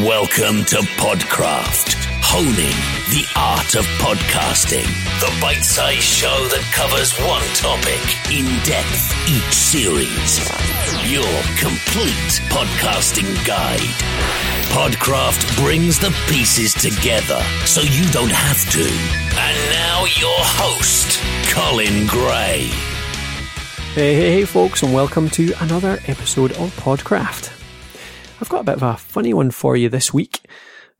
Welcome to Podcraft, honing the art of podcasting. The bite sized show that covers one topic in depth each series. Your complete podcasting guide. Podcraft brings the pieces together so you don't have to. And now, your host, Colin Gray. Hey, hey, hey, folks, and welcome to another episode of Podcraft. I've got a bit of a funny one for you this week.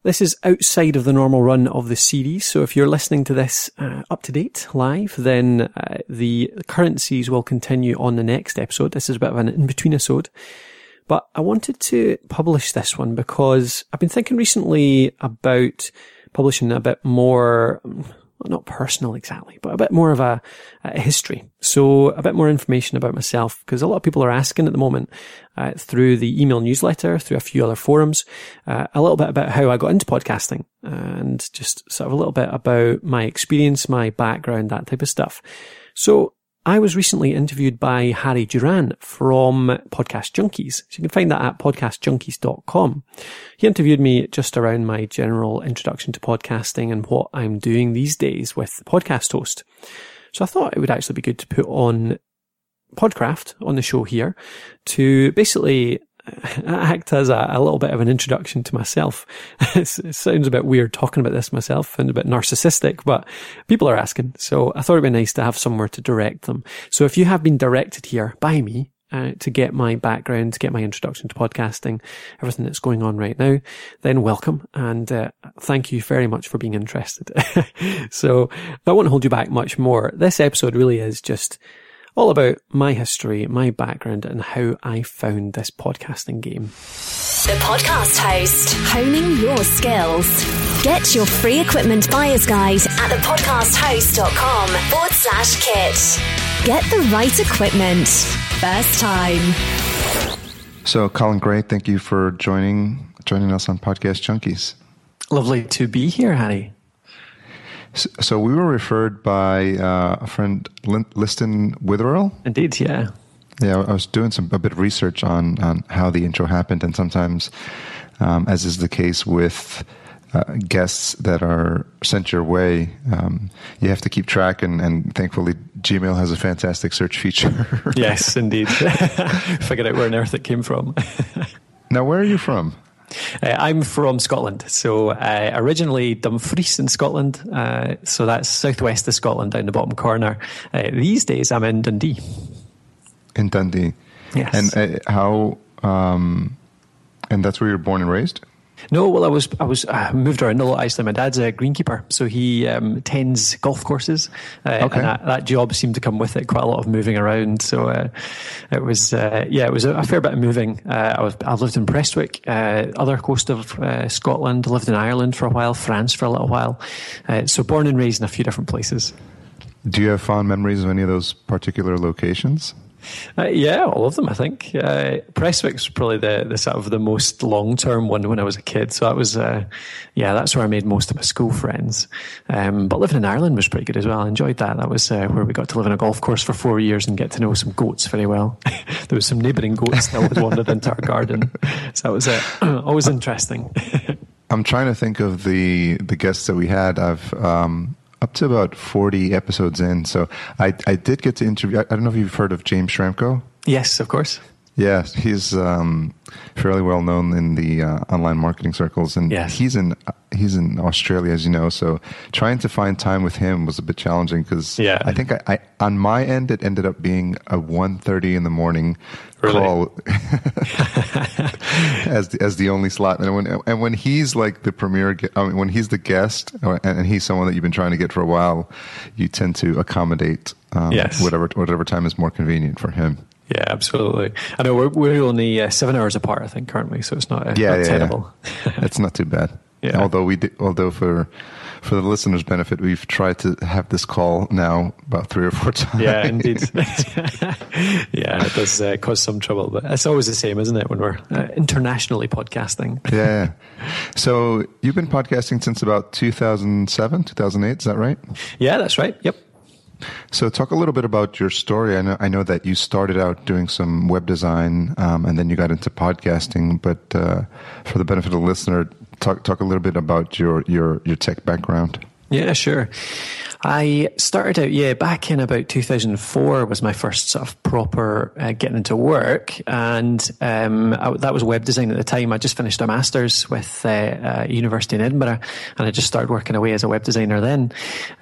This is outside of the normal run of the series, so if you're listening to this uh, up to date live, then uh, the currencies will continue on the next episode. This is a bit of an in between episode. But I wanted to publish this one because I've been thinking recently about publishing a bit more, well, not personal exactly, but a bit more of a, a history. So a bit more information about myself because a lot of people are asking at the moment uh, through the email newsletter, through a few other forums, uh, a little bit about how I got into podcasting and just sort of a little bit about my experience, my background, that type of stuff. So I was recently interviewed by Harry Duran from Podcast Junkies. So you can find that at podcastjunkies.com. He interviewed me just around my general introduction to podcasting and what I'm doing these days with the Podcast Host. So I thought it would actually be good to put on Podcraft on the show here to basically act as a, a, little bit of an introduction to myself. it sounds a bit weird talking about this myself and a bit narcissistic, but people are asking. So I thought it'd be nice to have somewhere to direct them. So if you have been directed here by me, uh, to get my background, to get my introduction to podcasting, everything that's going on right now, then welcome and uh, thank you very much for being interested. so I won't hold you back much more. This episode really is just all about my history, my background, and how I found this podcasting game. The podcast host, honing your skills. Get your free equipment buyer's guide at thepodcasthost.com forward slash kit. Get the right equipment. First time. So, Colin Gray, thank you for joining joining us on Podcast Junkies. Lovely to be here, Harry. So we were referred by uh, a friend, Liston Witherill. Indeed, yeah. Yeah, I was doing some a bit of research on on how the intro happened, and sometimes, um, as is the case with uh, guests that are sent your way, um, you have to keep track, and, and thankfully, Gmail has a fantastic search feature. yes, indeed. Figured out where on earth it came from. now, where are you from? Uh, I'm from Scotland, so uh, originally Dumfries in Scotland, uh, so that's southwest of Scotland down the bottom corner. Uh, these days, I'm in Dundee. In Dundee, yes. And uh, how? Um, and that's where you're born and raised. No, well, I was I was uh, moved around a lot. Actually, my dad's a greenkeeper, so he um, tends golf courses, uh, okay. and that, that, job seemed to come with it quite a lot of moving around. So uh, it was uh, yeah, it was a, a, fair bit of moving. Uh, I was I lived in Prestwick, uh, other coast of Scotland. Lived in Ireland for a while, France for a little while. so born and raised in a few different places. Do you have fond memories of any of those particular locations? Uh, yeah, all of them. I think uh, Prestwick's probably the the sort of the most long term one when I was a kid. So that was, uh, yeah, that's where I made most of my school friends. Um, but living in Ireland was pretty good as well. I enjoyed that. That was uh, where we got to live in a golf course for four years and get to know some goats very well. there was some neighbouring goats that would wandered into our garden, so that was always interesting. I'm trying to think of the the guests that we had. I've um, up to about 40 episodes in. So I, I did get to interview. I don't know if you've heard of James Schramko. Yes, of course. Yeah, he's um, fairly well known in the uh, online marketing circles, and yes. he's in he's in Australia, as you know. So trying to find time with him was a bit challenging because yeah. I think I, I, on my end it ended up being a 1.30 in the morning really? call as the, as the only slot, and when and when he's like the premier, I mean, when he's the guest, and he's someone that you've been trying to get for a while, you tend to accommodate um, yes. whatever whatever time is more convenient for him. Yeah, absolutely. I know we're, we're only uh, seven hours apart, I think, currently, so it's not, uh, yeah, not yeah, terrible. Yeah. it's not too bad. Yeah. Although we, did, although for for the listeners' benefit, we've tried to have this call now about three or four times. Yeah, indeed. yeah, it does uh, cause some trouble, but it's always the same, isn't it, when we're uh, internationally podcasting? yeah. So you've been podcasting since about 2007, 2008, is that right? Yeah, that's right. Yep. So, talk a little bit about your story. I know, I know that you started out doing some web design, um, and then you got into podcasting. But uh, for the benefit of the listener, talk talk a little bit about your your your tech background. Yeah, sure. I started out, yeah, back in about 2004 was my first sort of proper uh, getting into work. And um, I, that was web design at the time. I just finished a master's with uh, uh, University in Edinburgh and I just started working away as a web designer then.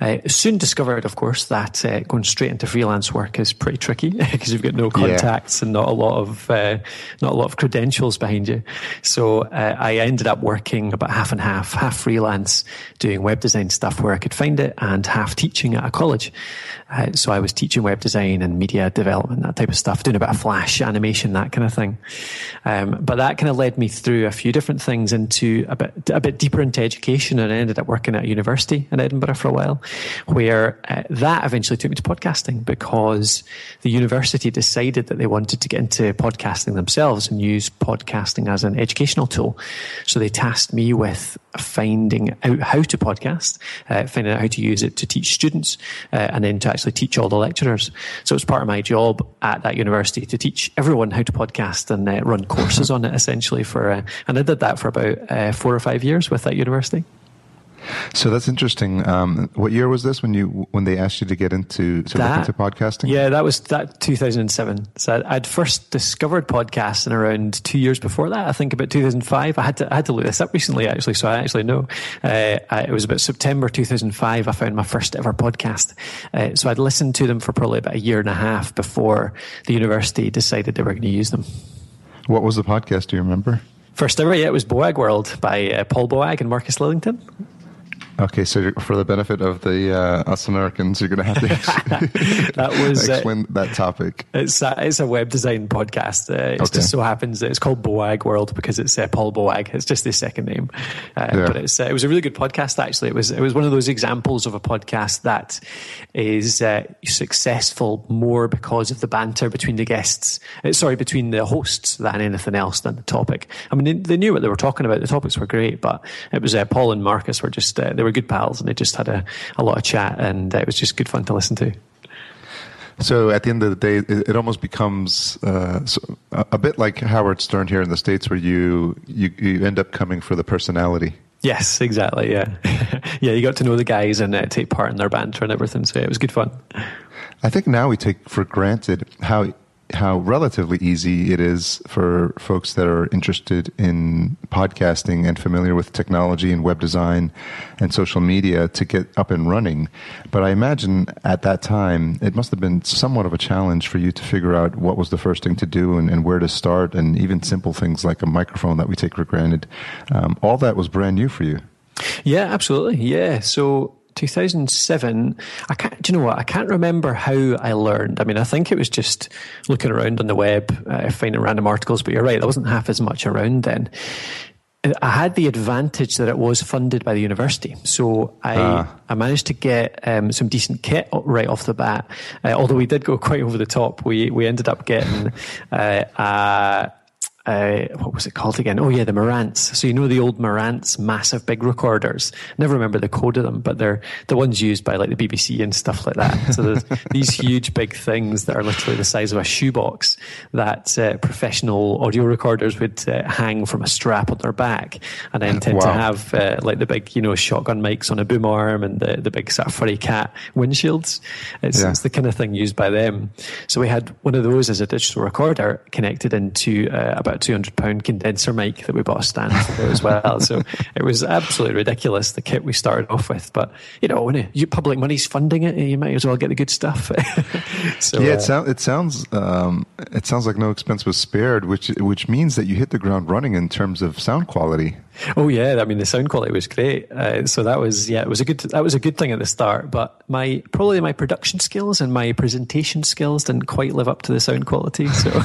I soon discovered, of course, that uh, going straight into freelance work is pretty tricky because you've got no contacts yeah. and not a lot of, uh, not a lot of credentials behind you. So uh, I ended up working about half and half, half freelance doing web design stuff where I could find it and half teaching at a college. Uh, so I was teaching web design and media development, that type of stuff, doing a bit of flash animation, that kind of thing. Um, but that kind of led me through a few different things into a bit, a bit deeper into education and I ended up working at a university in Edinburgh for a while where uh, that eventually took me to podcasting because the university decided that they wanted to get into podcasting themselves and use podcasting as an educational tool. So they tasked me with finding out how to podcast, uh, finding out how to use it to teach students, uh, and then to actually teach all the lecturers. So it's part of my job at that university to teach everyone how to podcast and uh, run courses on it essentially for, uh, and I did that for about uh, four or five years with that university. So that's interesting. Um, what year was this when you when they asked you to get into to that, look into podcasting? Yeah, that was that 2007. So I'd first discovered podcasting around two years before that. I think about 2005. I had to I had to look this up recently actually, so I actually know. Uh, it was about September 2005. I found my first ever podcast. Uh, so I'd listened to them for probably about a year and a half before the university decided they were going to use them. What was the podcast? Do you remember? First ever, yeah, it was Boag World by uh, Paul Boag and Marcus Lillington. Okay, so for the benefit of the uh, us Americans, you're going to have to that was, uh, explain uh, that topic. It's a, it's a web design podcast. Uh, it okay. just so happens that it's called Boag World because it's uh, Paul Boag. It's just his second name, uh, yeah. but it's it was a really good podcast. Actually, it was it was one of those examples of a podcast that is successful more because of the banter between the guests. sorry, between the hosts than anything else than the topic. I mean, they, they, knew what they were talking about. The topics were great, but it was Paul and Marcus were just they were were good pals and they just had a, a lot of chat and it was just good fun to listen to. So at the end of the day, it, it almost becomes uh, a bit like Howard Stern here in the states, where you, you you end up coming for the personality. Yes, exactly. Yeah, yeah. You got to know the guys and uh, take part in their banter and everything. So it was good fun. I think now we take for granted how how relatively easy it is for folks that are interested in podcasting and familiar with technology and web design and social media to get up and running. But I imagine at that time it must have been somewhat of a challenge for you to figure out what was the first thing to do and, and where to start, and even simple things like a microphone that we take for granted. Um, all that was brand new for you. Yeah, absolutely. Yeah. So 2007. I can't, do you know what? I can't remember how I learned. I mean, I think it was just looking around on the web, uh, finding random articles, but you're right, there wasn't half as much around then. I had the advantage that it was funded by the university, so I ah. I managed to get um, some decent kit right off the bat. Uh, although we did go quite over the top, we we ended up getting uh, uh, what was it called again? Oh yeah, the Marantz. So you know the old Marantz massive big recorders. Never remember the code of them, but they're the ones used by like the BBC and stuff like that. So there's these huge big things that are literally the size of a shoebox that uh, professional audio recorders would uh, hang from a strap on their back, and then tend wow. to have uh, like the big you know shotgun mics on a boom arm and the the big sort of furry cat windshields. It's, yeah. it's the kind of thing used by them. So we had one of those as a digital recorder connected into uh, about a 200 pound condenser mic that we bought a stand for as well. so it was absolutely ridiculous, the kit we started off with. But, you know, when you, public money's funding it, you might as well get the good stuff. so, yeah, it, uh, sound, it sounds, um, it sounds like no expense was spared, which, which means that you hit the ground running in terms of sound quality. Oh yeah, I mean the sound quality was great. Uh, so that was yeah, it was a good that was a good thing at the start. But my probably my production skills and my presentation skills didn't quite live up to the sound quality. So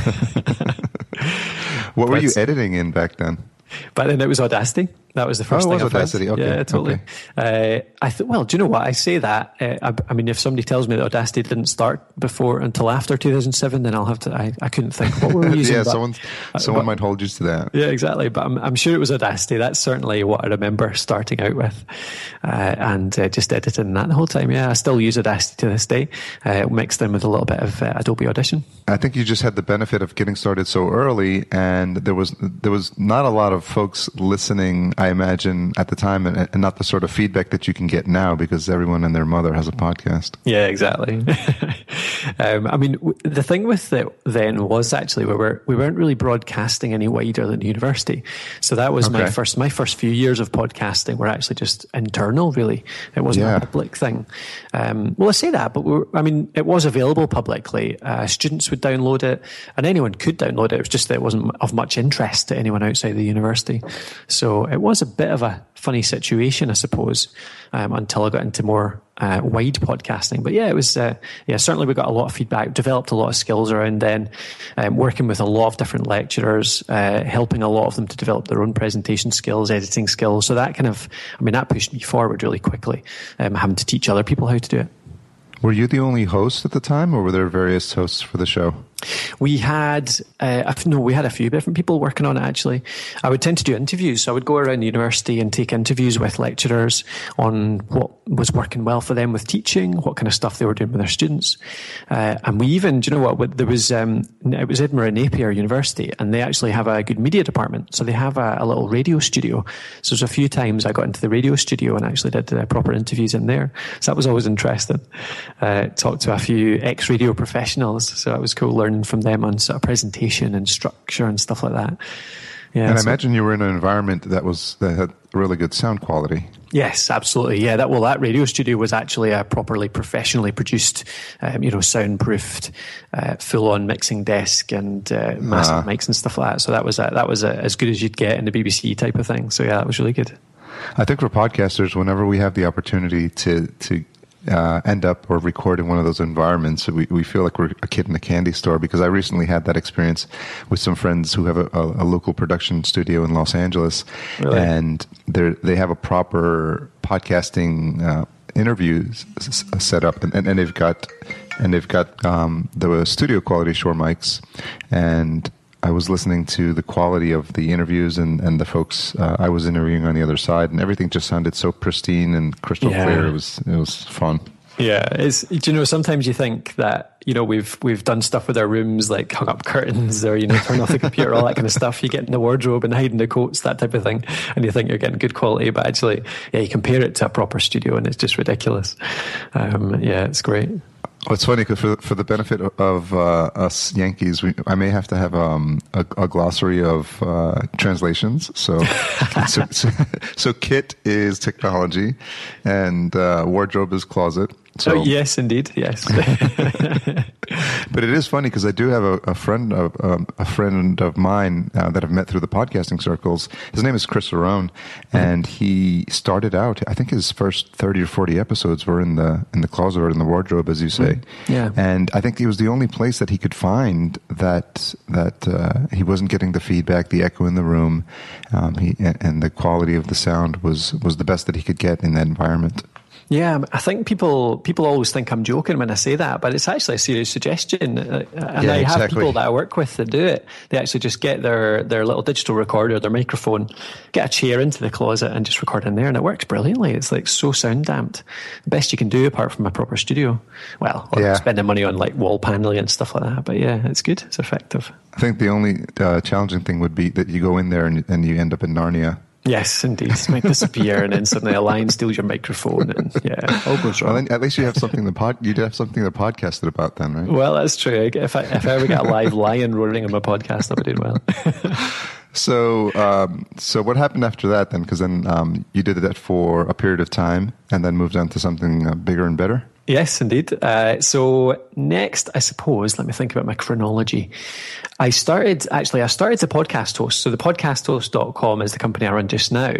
What were you editing in back then? Back then it was Audacity. That was the first oh, thing I Audacity. Okay. Yeah, totally. Okay. Uh, I thought, well, do you know what I say that? Uh, I, I, mean, if somebody tells me that Audacity didn't start before until after 2007, then I'll have to. I, I couldn't think what were we using. yeah, but, someone someone but, might hold you to that. Yeah, exactly. But I'm, I'm sure it was Audacity. That's certainly what I remember starting out with, uh, and uh, just editing that the whole time. Yeah, I still use Audacity to this day, uh, mixed in with a little bit of uh, Adobe Audition. I think you just had the benefit of getting started so early, and there was there was not a lot of folks listening. I imagine at the time, and, and not the sort of feedback that you can get now because everyone and their mother has a podcast. Yeah, exactly. um, I mean, w- the thing with it then was actually we were we weren't really broadcasting any wider than the university, so that was my first my first few years of podcasting were actually just internal. Really, it wasn't Yeah. a public thing. Um, well, I say that, but we were, I mean, it was available publicly. Uh, students would download it, and anyone could download it. It was just that it wasn't of much interest to anyone outside the university. So it was a bit of a funny situation, I suppose, um, until I got into more uh, wide podcasting. But yeah, it was, uh, yeah, certainly we got a lot of feedback, developed a lot of skills around then, um, working with a lot of different lecturers, uh, helping a lot of them to develop their own presentation skills, editing skills. So that kind of, I mean, that pushed me forward really quickly, um, having to teach other people how to do it. Were you the only host at the time, or were there various hosts for the show? We had, uh, no, we had a few different people working on it actually. I would tend to do interviews. So I would go around the university and take interviews with lecturers on what was working well for them with teaching, what kind of stuff they were doing with their students. Uh, and we even, do you know what, there was, um, it was Edinburgh Napier University and they actually have a good media department. So they have a, a little radio studio. So there's a few times I got into the radio studio and actually did proper interviews in there. So that was always interesting. Uh, talked to a few ex-radio professionals. So that was cool learning from them on sort of presentation and structure and stuff like that. Yeah. And I imagine you were in an environment that was that had really good sound quality. Yes, absolutely. Yeah, that well, that radio studio was actually a properly professionally produced, um, you know, soundproofed, uh, full-on mixing desk and uh, massive Ah. mics and stuff like that. So that was a, that was a, as good as you'd get in the BBC type of thing. So yeah, that was really good. I think for podcasters, whenever we have the opportunity to to uh, end up or record in one of those environments, we, we feel like we're a kid in a candy store. Because I recently had that experience with some friends who have a, a, a local production studio in Los Angeles, Really? and they they have a proper podcasting uh, set up, and, and, and they've got and they've got um, the studio quality Shure mics, and I was listening to the quality of the interviews and, and the folks uh, I was interviewing on the other side, and everything just sounded so pristine and crystal Yeah. clear. It was it was fun. Yeah, it's do you know sometimes you think that you know we've we've done stuff with our rooms like hung up curtains or you know turn off the computer all that kind of stuff. You get in the wardrobe and hide in the coats that type of thing, and you think you're getting good quality, but actually, yeah, you compare it to a proper studio and it's just ridiculous. Um, yeah, it's great. Well, it's funny 'cause for for the benefit of uh, us Yankees, we, I may have to have um, a, a glossary of uh, translations. So, so, so, so kit is technology, and uh, wardrobe is closet. So, oh, yes, indeed, yes. but it is funny because I do have a, a friend of um, a friend of mine uh, that I've met through the podcasting circles. His name is Chris Arone, and he started out. I think his first thirty or forty episodes were in the in the closet or in the wardrobe, as you say. Yeah. And I think it was the only place that he could find that that uh, he wasn't getting the feedback, the echo in the room, um, he, and, and the quality of the sound was was the best that he could get in that environment. Yeah, I think people people always think I'm joking when I say that, but it's actually a serious suggestion. Uh, and Yeah, I have exactly. people that I work with that do it. They actually just get their their little digital recorder, their microphone, get a chair into the closet, and just record in there, and it works brilliantly. It's like so sound damped. The best you can do apart from a proper studio. Well, or Yeah. spending money on like wall paneling and stuff like that. But yeah, it's good. It's effective. I think the only uh, challenging thing would be that you go in there and, and you end up in Narnia. Yes, indeed. It might disappear, and then suddenly a lion steals your microphone, and yeah, all goes wrong. Well, at least you have something to pod. You'd have something to podcast it about then, right? Well, that's true. If I, if I ever get a live lion roaring on my podcast, I'll be doing well. So, um, so what happened after that then? Because then um, you did that for a period of time, and then moved on to something uh, bigger and better. yes, indeed. Uh, so next, I suppose, let me think about my chronology. I started, actually, I started the podcast host. So the podcasthost.com is the company I run just now.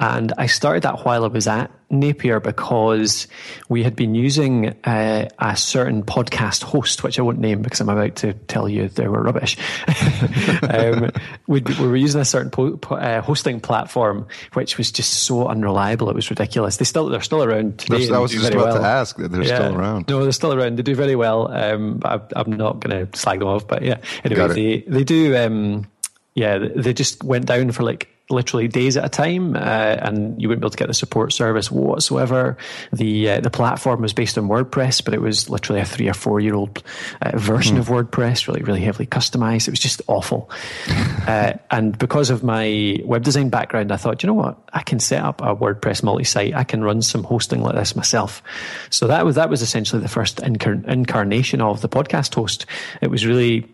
And I started that while I was at Napier because we had been using uh, a certain podcast host, which I won't name because I'm about to tell you they were rubbish. um, we, we, were using a certain po- po- uh, hosting platform, which was just so unreliable. It was ridiculous. They still, they're still around today. I was just about well. to ask. They're yeah. still around. No, they're still around. They do very well. Um, I, am not going to slag them off, but yeah. Anyway, they, they do, um, yeah, they just went down for like literally days at a time, uh, and you wouldn't be able to get the support service whatsoever. The uh, the platform was based on WordPress, but it was literally a three or four year old uh, version mm. of WordPress, really really heavily customized. It was just awful. Uh, and because of my web design background, I thought, you know what, I can set up a WordPress multi site. I can run some hosting like this myself. So that was that was essentially the first incar- incarnation of the podcast host. It was really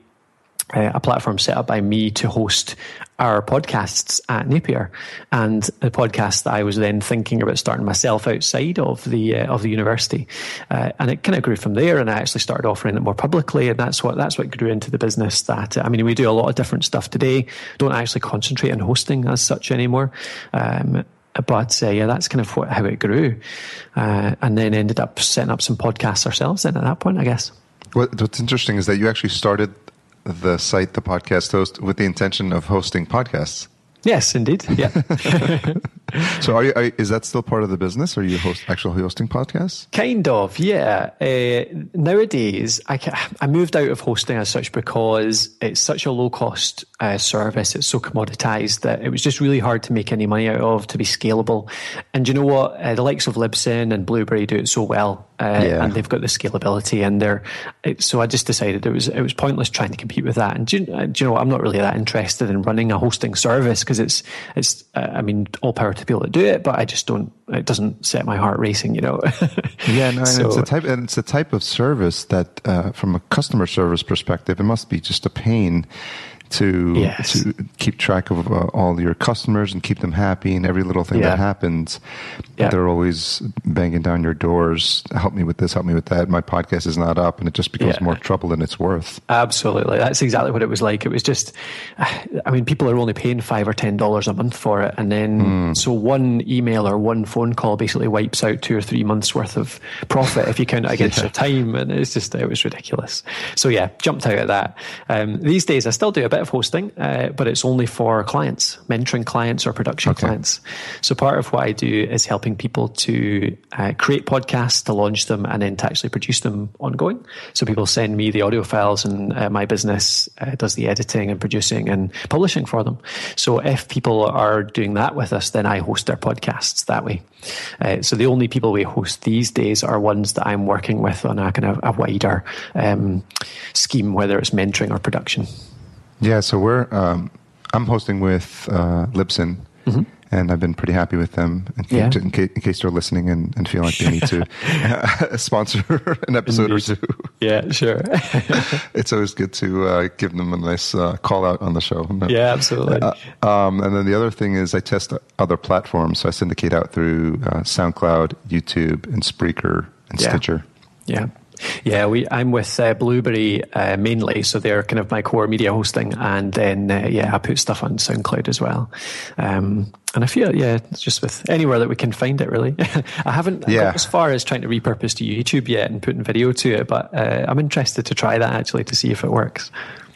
uh, a platform set up by me to host our podcasts at Napier, and the podcast that I was then thinking about starting myself outside of the uh, of the university, uh, and it kind of grew from there. And I actually started offering it more publicly, and that's what that's what grew into the business. That I mean, we do a lot of different stuff today. Don't actually concentrate on hosting as such anymore. Um, but uh, yeah, that's kind of what, how it grew, uh, and then ended up setting up some podcasts ourselves. Then at that point, I guess. what's interesting is that you actually started the site, the podcast host, with the intention of hosting podcasts. Yes, indeed. Yeah. so, are you, are, is that still part of the business? Are you host, actually hosting podcasts? Kind of, yeah. Uh, nowadays, I, I moved out of hosting as such because it's such a low cost uh, service. It's so commoditized that it was just really hard to make any money out of to be scalable. And you know what? Uh, the likes of Libsyn and Blubrry do it so well. Uh, yeah. and they've got the scalability and they're so I just decided it was it was pointless trying to compete with that and do you, uh, do you know what I'm not really that interested in running a hosting service because it's it's uh, I mean all power to people that do it but I just don't it doesn't set my heart racing you know? Yeah no so, it's a type and it's a type of service that uh, from a customer service perspective it must be just a pain to yes. to keep track of uh, all your customers and keep them happy and every little thing yeah. that happens. Yeah. They're always banging down your doors. Help me with this. Help me with that. My podcast is not up, and it just becomes yeah. more trouble than it's worth. Absolutely, that's exactly what it was like. It was just, I mean, people are only paying five or ten dollars a month for it, and then mm. so one email or one phone call basically wipes out two or three months worth of profit if you count it against your time, and it's just it was ridiculous. So yeah, jumped out of that. Um, these days, I still do a bit of hosting, uh, but it's only for clients, mentoring clients or production okay. clients. So part of what I do is helping people to uh, create podcasts, to launch them, and then to actually produce them ongoing. So people send me the audio files, and uh, my business uh, does the editing and producing and publishing for them. So if people are doing that with us, then I host their podcasts that way. Uh, so the only people we host these days are ones that I'm working with on a kind of a wider um, scheme, whether it's mentoring or production. Yeah, so we're um, I'm hosting with uh, Libsyn, mm-hmm. and I've been pretty happy with them. In, yeah. in, case, in case, they're listening and, and feel like they need to sponsor an episode Indeed. or two. Yeah, sure. it's always good to uh, give them a nice uh, call out on the show. No. Yeah, absolutely. Uh, um, and then the other thing is I test other platforms, so I syndicate out through uh, SoundCloud, YouTube, and Spreaker and yeah. Stitcher. Yeah. Yeah, we. I'm with uh, Blubrry uh, mainly, so they're kind of my core media hosting, and then uh, yeah, I put stuff on SoundCloud as well. Um, and I feel yeah, it's just with anywhere that we can find it. Really, I haven't yeah. got as far as trying to repurpose to YouTube yet and putting video to it, but uh, I'm interested to try that actually to see if it works.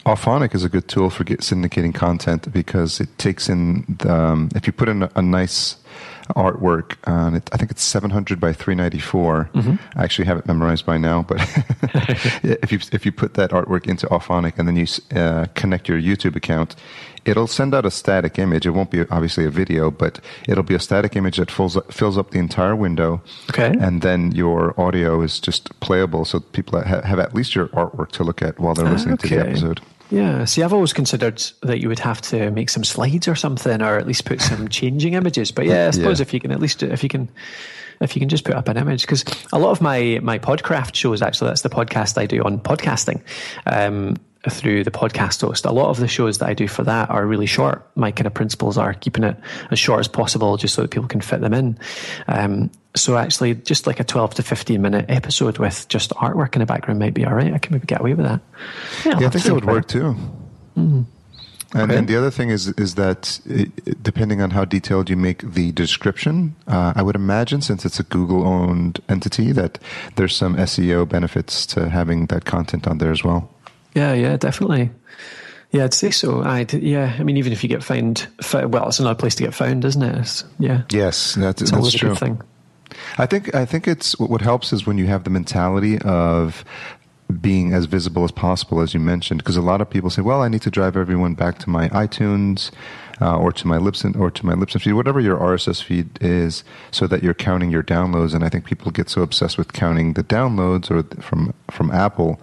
Auphonic is a good tool for syndicating content because it takes in the, um, if you put in a, a nice artwork, and it, I think it's 700 by 394. Mm-hmm. I actually have it memorized by now, but if you if you put that artwork into Auphonic and then you uh, connect your YouTube account, it'll send out a static image. It won't be obviously a video, but it'll be a static image that fills up, fills up the entire window. Okay. And then your audio is just playable, so people have at least your artwork to look at while they're listening okay. to the episode. Yeah. See, I've always considered that you would have to make some slides or something, or at least put some changing images. But yeah, I suppose yeah. if you can at least if you can if you can just put up an image because a lot of my my podcraft shows actually that's the podcast I do on podcasting. Um, through the podcast host. A lot of the shows that I do for that are really short. My kind of principles are keeping it as short as possible just so that people can fit them in. Um, so actually, just like a 12 to 15 minute episode with just artwork in the background might be all right. I can maybe get away with that. Yeah, yeah I think that would work too. Mm. And, and, the other thing is is that it, depending on how detailed you make the description, uh, I would imagine since it's a Google owned entity that there's some SEO benefits to having that content on there as well. Yeah, yeah, definitely. Yeah, I'd say so. I'd, yeah, I mean, even if you get found, well, it's another place to get found, isn't it? It's, yeah. Yes, that's, it's that's true. thing. I think I think it's what helps is when you have the mentality of being as visible as possible, as you mentioned, because a lot of people say, "Well, I need to drive everyone back to my iTunes." Uh, or to my Libsyn or to my Libsyn feed, whatever your RSS feed is, so that you're counting your downloads. And I think people get so obsessed with counting the downloads or from from Apple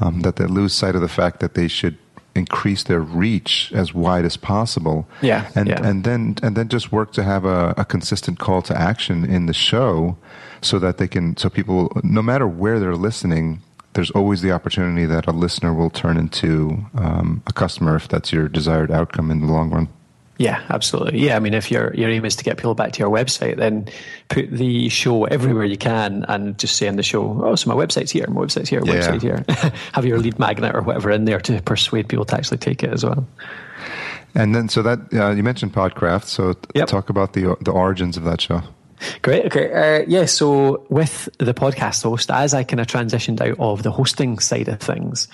um, that they lose sight of the fact that they should increase their reach as wide as possible. Yeah, and yeah. and then and then just work to have a, a, consistent call to action in the show, so that they can so people no matter where they're listening. There's always the opportunity that a listener will turn into um, a customer if that's your desired outcome in the long run. Yeah, absolutely. Yeah, I mean, if your your aim is to get people back to your website, then put the show everywhere you can, and just say in the show, "Oh, so my website's here, my website's here, yeah. website here." Have your lead magnet or whatever in there to persuade people to actually take it as well. And then, so that uh, you mentioned Podcraft, so yep. talk about the the origins of that show. Great. Okay. Uh, yeah. So with the podcast host, as I kind of transitioned out of the hosting side of things,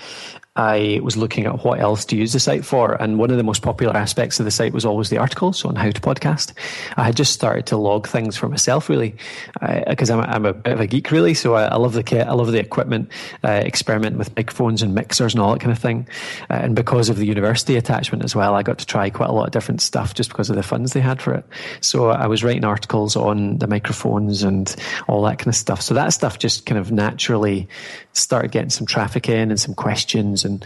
I was looking at what else to use the site for. And one of the most popular aspects of the site was always the articles on how to podcast. I had just started to log things for myself, really, because uh, I'm, I'm, a bit of a geek, really. So I, I love the kit, I love the equipment, uh, experiment with microphones and mixers and all that kind of thing. Uh, and because of the university attachment as well, I got to try quite a lot of different stuff just because of the funds they had for it. So I was writing articles on the microphones and all that kind of stuff. So that stuff just kind of naturally started getting some traffic in and some questions and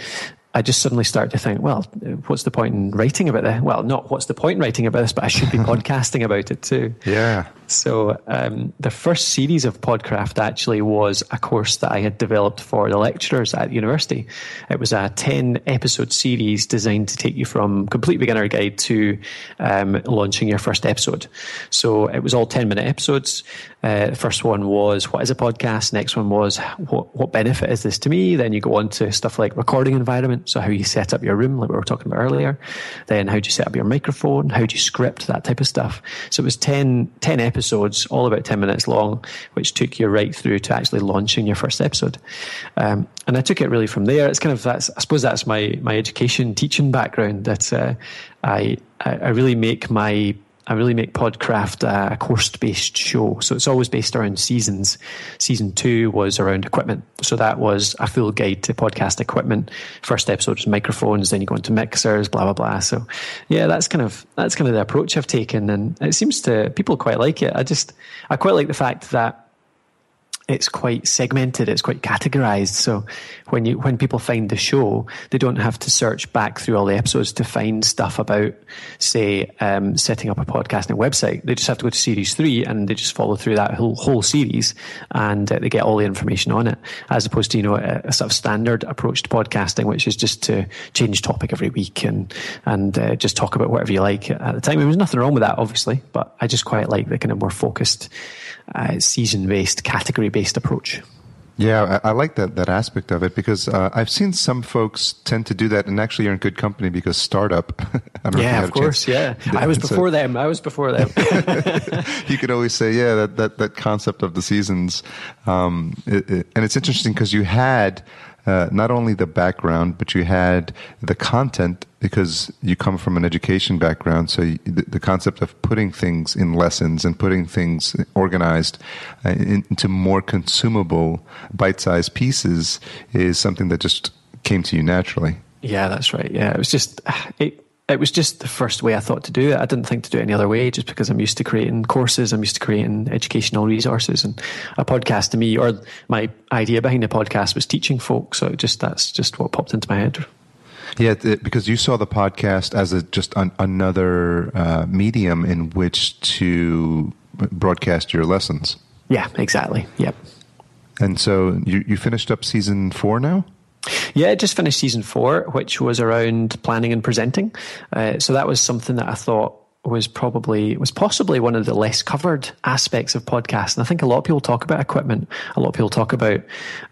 I just suddenly started to think, well, what's the point in writing about this? Well, not what's the point in writing about this, but I should be podcasting about it too. Yeah. So um, the first series of Podcraft actually was a course that I had developed for the lecturers at the university. It was a 10 episode series designed to take you from complete beginner guide to um, launching your first episode. So it was all 10 minute episodes. Uh, the first one was what is a podcast? Next one was what, what benefit is this to me? Then you go on to stuff like recording environment. So how you set up your room, like we were talking about earlier. Then how do you set up your microphone? How do you script? That type of stuff. So it was 10, 10 episodes episodes, all about 10 minutes long, which took you right through to actually launching your first episode. Um, and I took it really from there. It's kind of that's, I suppose that's my, my education teaching background that uh, I, I really make my I really make Podcraft a course based show. So it's always based around seasons. Season two was around equipment. So that was a full guide to podcast equipment. First episode was microphones, then you go into mixers, blah, blah, blah. So yeah, that's kind of, that's kind of the approach I've taken. And it seems to, people quite like it. I just, I quite like the fact that it's quite segmented, it's quite categorized. So when you when people find the show, they don't have to search back through all the episodes to find stuff about, say, um, setting up a podcasting website. They just have to go to series three and they just follow through that whole whole series, and uh, they get all the information on it, as opposed to you know a, a, sort of standard approach to podcasting, which is just to change topic every week and and uh, just talk about whatever you like at the time. There was nothing wrong with that, obviously, but I just quite like the kind of more focused uh, season based, category based approach. Yeah, I, I, like that that aspect of it because uh, I've seen some folks tend to do that, and actually, you're in good company because startup. yeah, of course. Yeah, I was before them. I was before them. you could always say, yeah, that that, that concept of the seasons, um, it, it, and it's interesting because you had uh, not only the background, but you had the content because you come from an education background. So you, the, the, concept of putting things in lessons and putting things organized uh, into more consumable, bite-sized pieces is something that just came to you naturally. Yeah, that's right. Yeah, it was just it it was just the first way I thought to do it. I didn't think to do it any other way, just because I'm used to creating courses, I'm used to creating educational resources, and a podcast to me, or my idea behind the podcast was teaching folks. So just that's just what popped into my head. Yeah, because you saw the podcast as a, just an, another uh, medium in which to broadcast your lessons. Yeah, exactly. Yep. And so you, you finished up season four now. Yeah, I just finished season four, which was around planning and presenting. Uh, so that was something that I thought was probably was possibly one of the less covered aspects of podcasts. And I think a lot of people talk about equipment. A lot of people talk about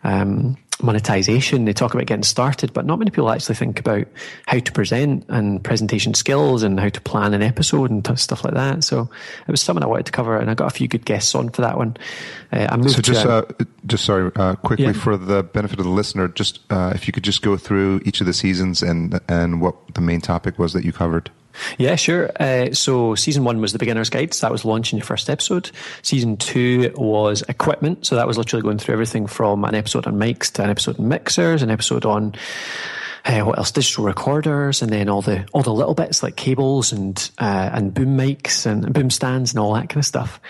um, monetization. They talk about getting started, but not many people actually think about how to present and presentation skills and how to plan an episode and stuff like that. So it was something I wanted to cover, and I got a few good guests on for that one. Uh, I moved so just, to, uh, just sorry, uh, quickly yeah. for the benefit of the listener, just uh, if you could just go through each of the seasons and and what the main topic was that you covered. Yeah, sure. Uh, so season one was the beginner's guide. So that was launching your first episode. Season two was equipment. So that was literally going through everything from an episode on mics to an episode on mixers, an episode on uh, what else? Digital recorders, and then all the all the little bits like cables and uh, and boom mics and, boom stands and all that kind of stuff.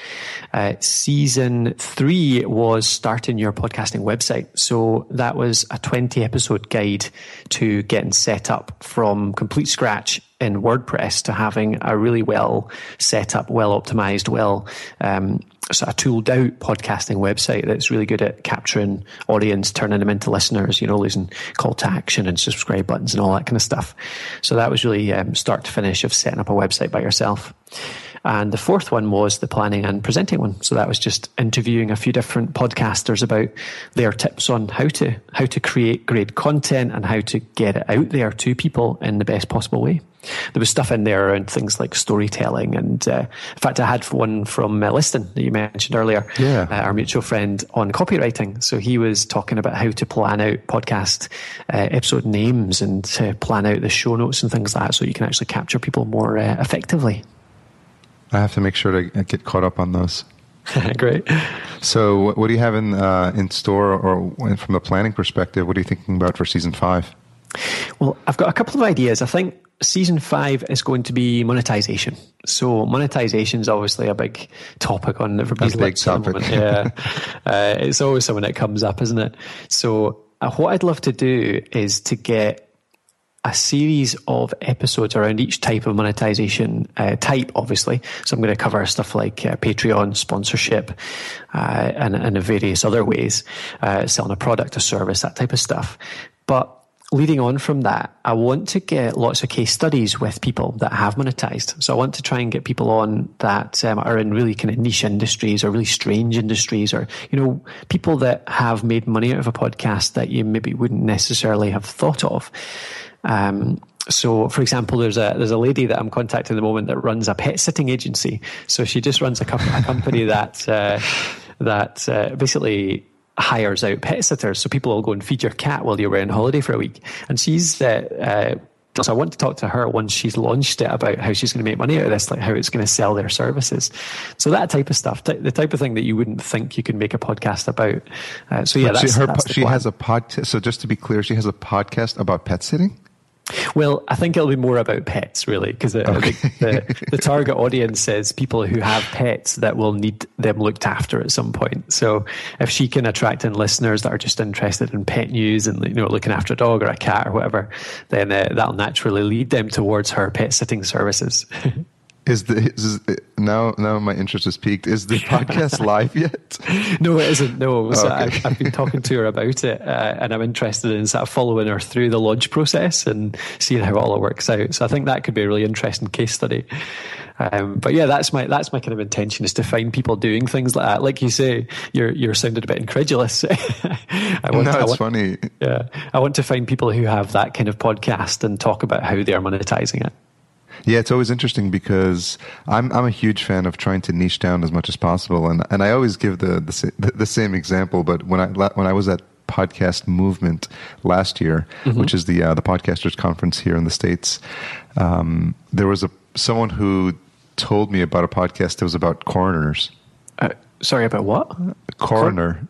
Uh, season three was starting your podcasting website, so that was a twenty episode guide to getting set up from complete scratch in WordPress to having a really well set up, well optimized, well um, sort of tooled out podcasting website that's really good at capturing audience, turning them into listeners, you know, losing call to action and subscribe buttons and all that kind of stuff. So that was really um, start to finish of setting up a website by yourself. And the fourth one was the planning and presenting one. So that was just interviewing a few different podcasters about their tips on how to how to create great content and how to get it out there to people in the best possible way. There was stuff in there around things like storytelling, and uh, in fact, I had one from uh, Liston that you mentioned earlier, yeah. Uh, our mutual friend on copywriting. So he was talking about how to plan out podcast uh, episode names and to plan out the show notes and things like that, so you can actually capture people more uh, effectively. I have to make sure to get caught up on those. Great. So, what do you have in uh, in store, or from a planning perspective? What are you thinking about for season five? Well, I've got a couple of ideas. I think season five is going to be monetization. So monetization is obviously a big topic on everybody's lips. Yeah, uh, it's always something that comes up, isn't it? So uh, what I'd love to do is to get a series of episodes around each type of monetization uh, type, obviously. So I'm going to cover stuff like uh, Patreon, sponsorship, uh, and, and various other ways, uh, selling a product, a service, that type of stuff. But leading on from that, I want to get lots of case studies with people that have monetized. So I want to try and get people on that um, are in really kind of niche industries or really strange industries or, you know, people that have made money out of a podcast that you maybe wouldn't necessarily have thought of. Um, so, for example, there's a there's a lady that I'm contacting at the moment that runs a pet sitting agency. So she just runs a, co- a company that uh, that uh, basically hires out pet sitters. So people will go and feed your cat while you're away on holiday for a week. And she's uh, uh, so I want to talk to her once she's launched it about how she's going to make money out of this, like how it's going to sell their services. So that type of stuff, the type of thing that you wouldn't think you could make a podcast about. Uh, so yeah, that's, she, her, that's she has a podcast. So just to be clear, she has a podcast about pet sitting. Well, I think it'll be more about pets, really, because okay. the, the, target audience is people who have pets that will need them looked after at some point. So, if she can attract in listeners that are just interested in pet news and you know looking after a dog or a cat or whatever, then uh, that'll naturally lead them towards her pet sitting services. Is the is, now now my interest is piqued? Is the podcast live yet? No, it isn't. No, so okay. I've, I've, been talking to her about it, uh, and I'm interested in sort of following her through the launch process and seeing how all it works out. So I think that could be a really interesting case study. Um, but yeah, that's my that's my kind of intention is to find people doing things like that. Like you say, you're you're sounded a bit incredulous. I want, no, it's I want, funny. Yeah, I want to find people who have that kind of podcast and talk about how they are monetizing it. Yeah, it's always interesting because I'm I'm a huge fan of trying to niche down as much as possible, and and I always give the the, the same example. But when I when I was at podcast movement last year, mm-hmm. which is the uh, the podcasters conference here in the states, um, there was a someone who told me about a podcast that was about coroners. Uh, sorry, about what? Coroner.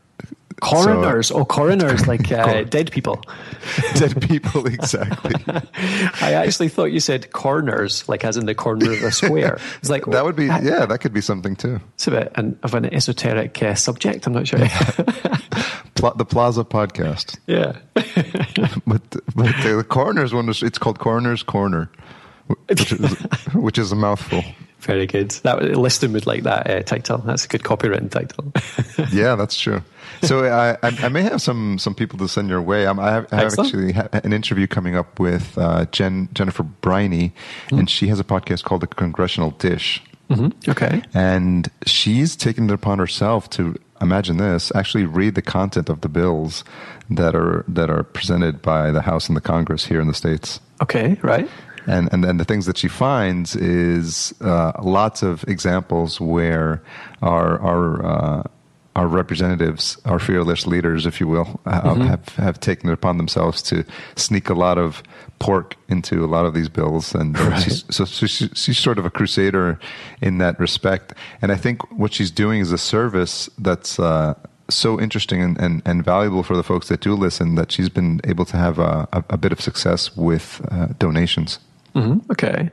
Coroners, so, oh, coroners, like uh, dead people. dead people, exactly. I actually thought you said corners, like as in the corner of a square. It's like that would be, that, yeah, that could be something too. It's a bit an, of an esoteric uh, subject. I'm not sure. the Plaza podcast. Yeah, but but the coroners one is it's called Coroner's Corner, which is, which is a mouthful. Very good. That Liston would like that uh, title. That's a good copywritten title. yeah, that's true. So I, I, may have some some people to send your way. Um, I have, I have actually an interview coming up with uh, Jen Jennifer Briney, mm. and she has a podcast called The Congressional Dish. Mm-hmm. Okay, and she's taken it upon herself to imagine this, actually read the content of the bills that are that are presented by the House and the Congress here in the states. Okay, right. And and, and the things that she finds is uh, lots of examples where our our uh, our representatives, our fearless leaders, if you will, uh, mm-hmm. have have taken it upon themselves to sneak a lot of pork into a lot of these bills, and right. she's, so, she's sort of a crusader in that respect. And I think what she's doing is a service that's. Uh, so interesting and, and, and, valuable for the folks that do listen that she's been able to have a, a, a bit of success with uh, donations. Mm-hmm. Okay.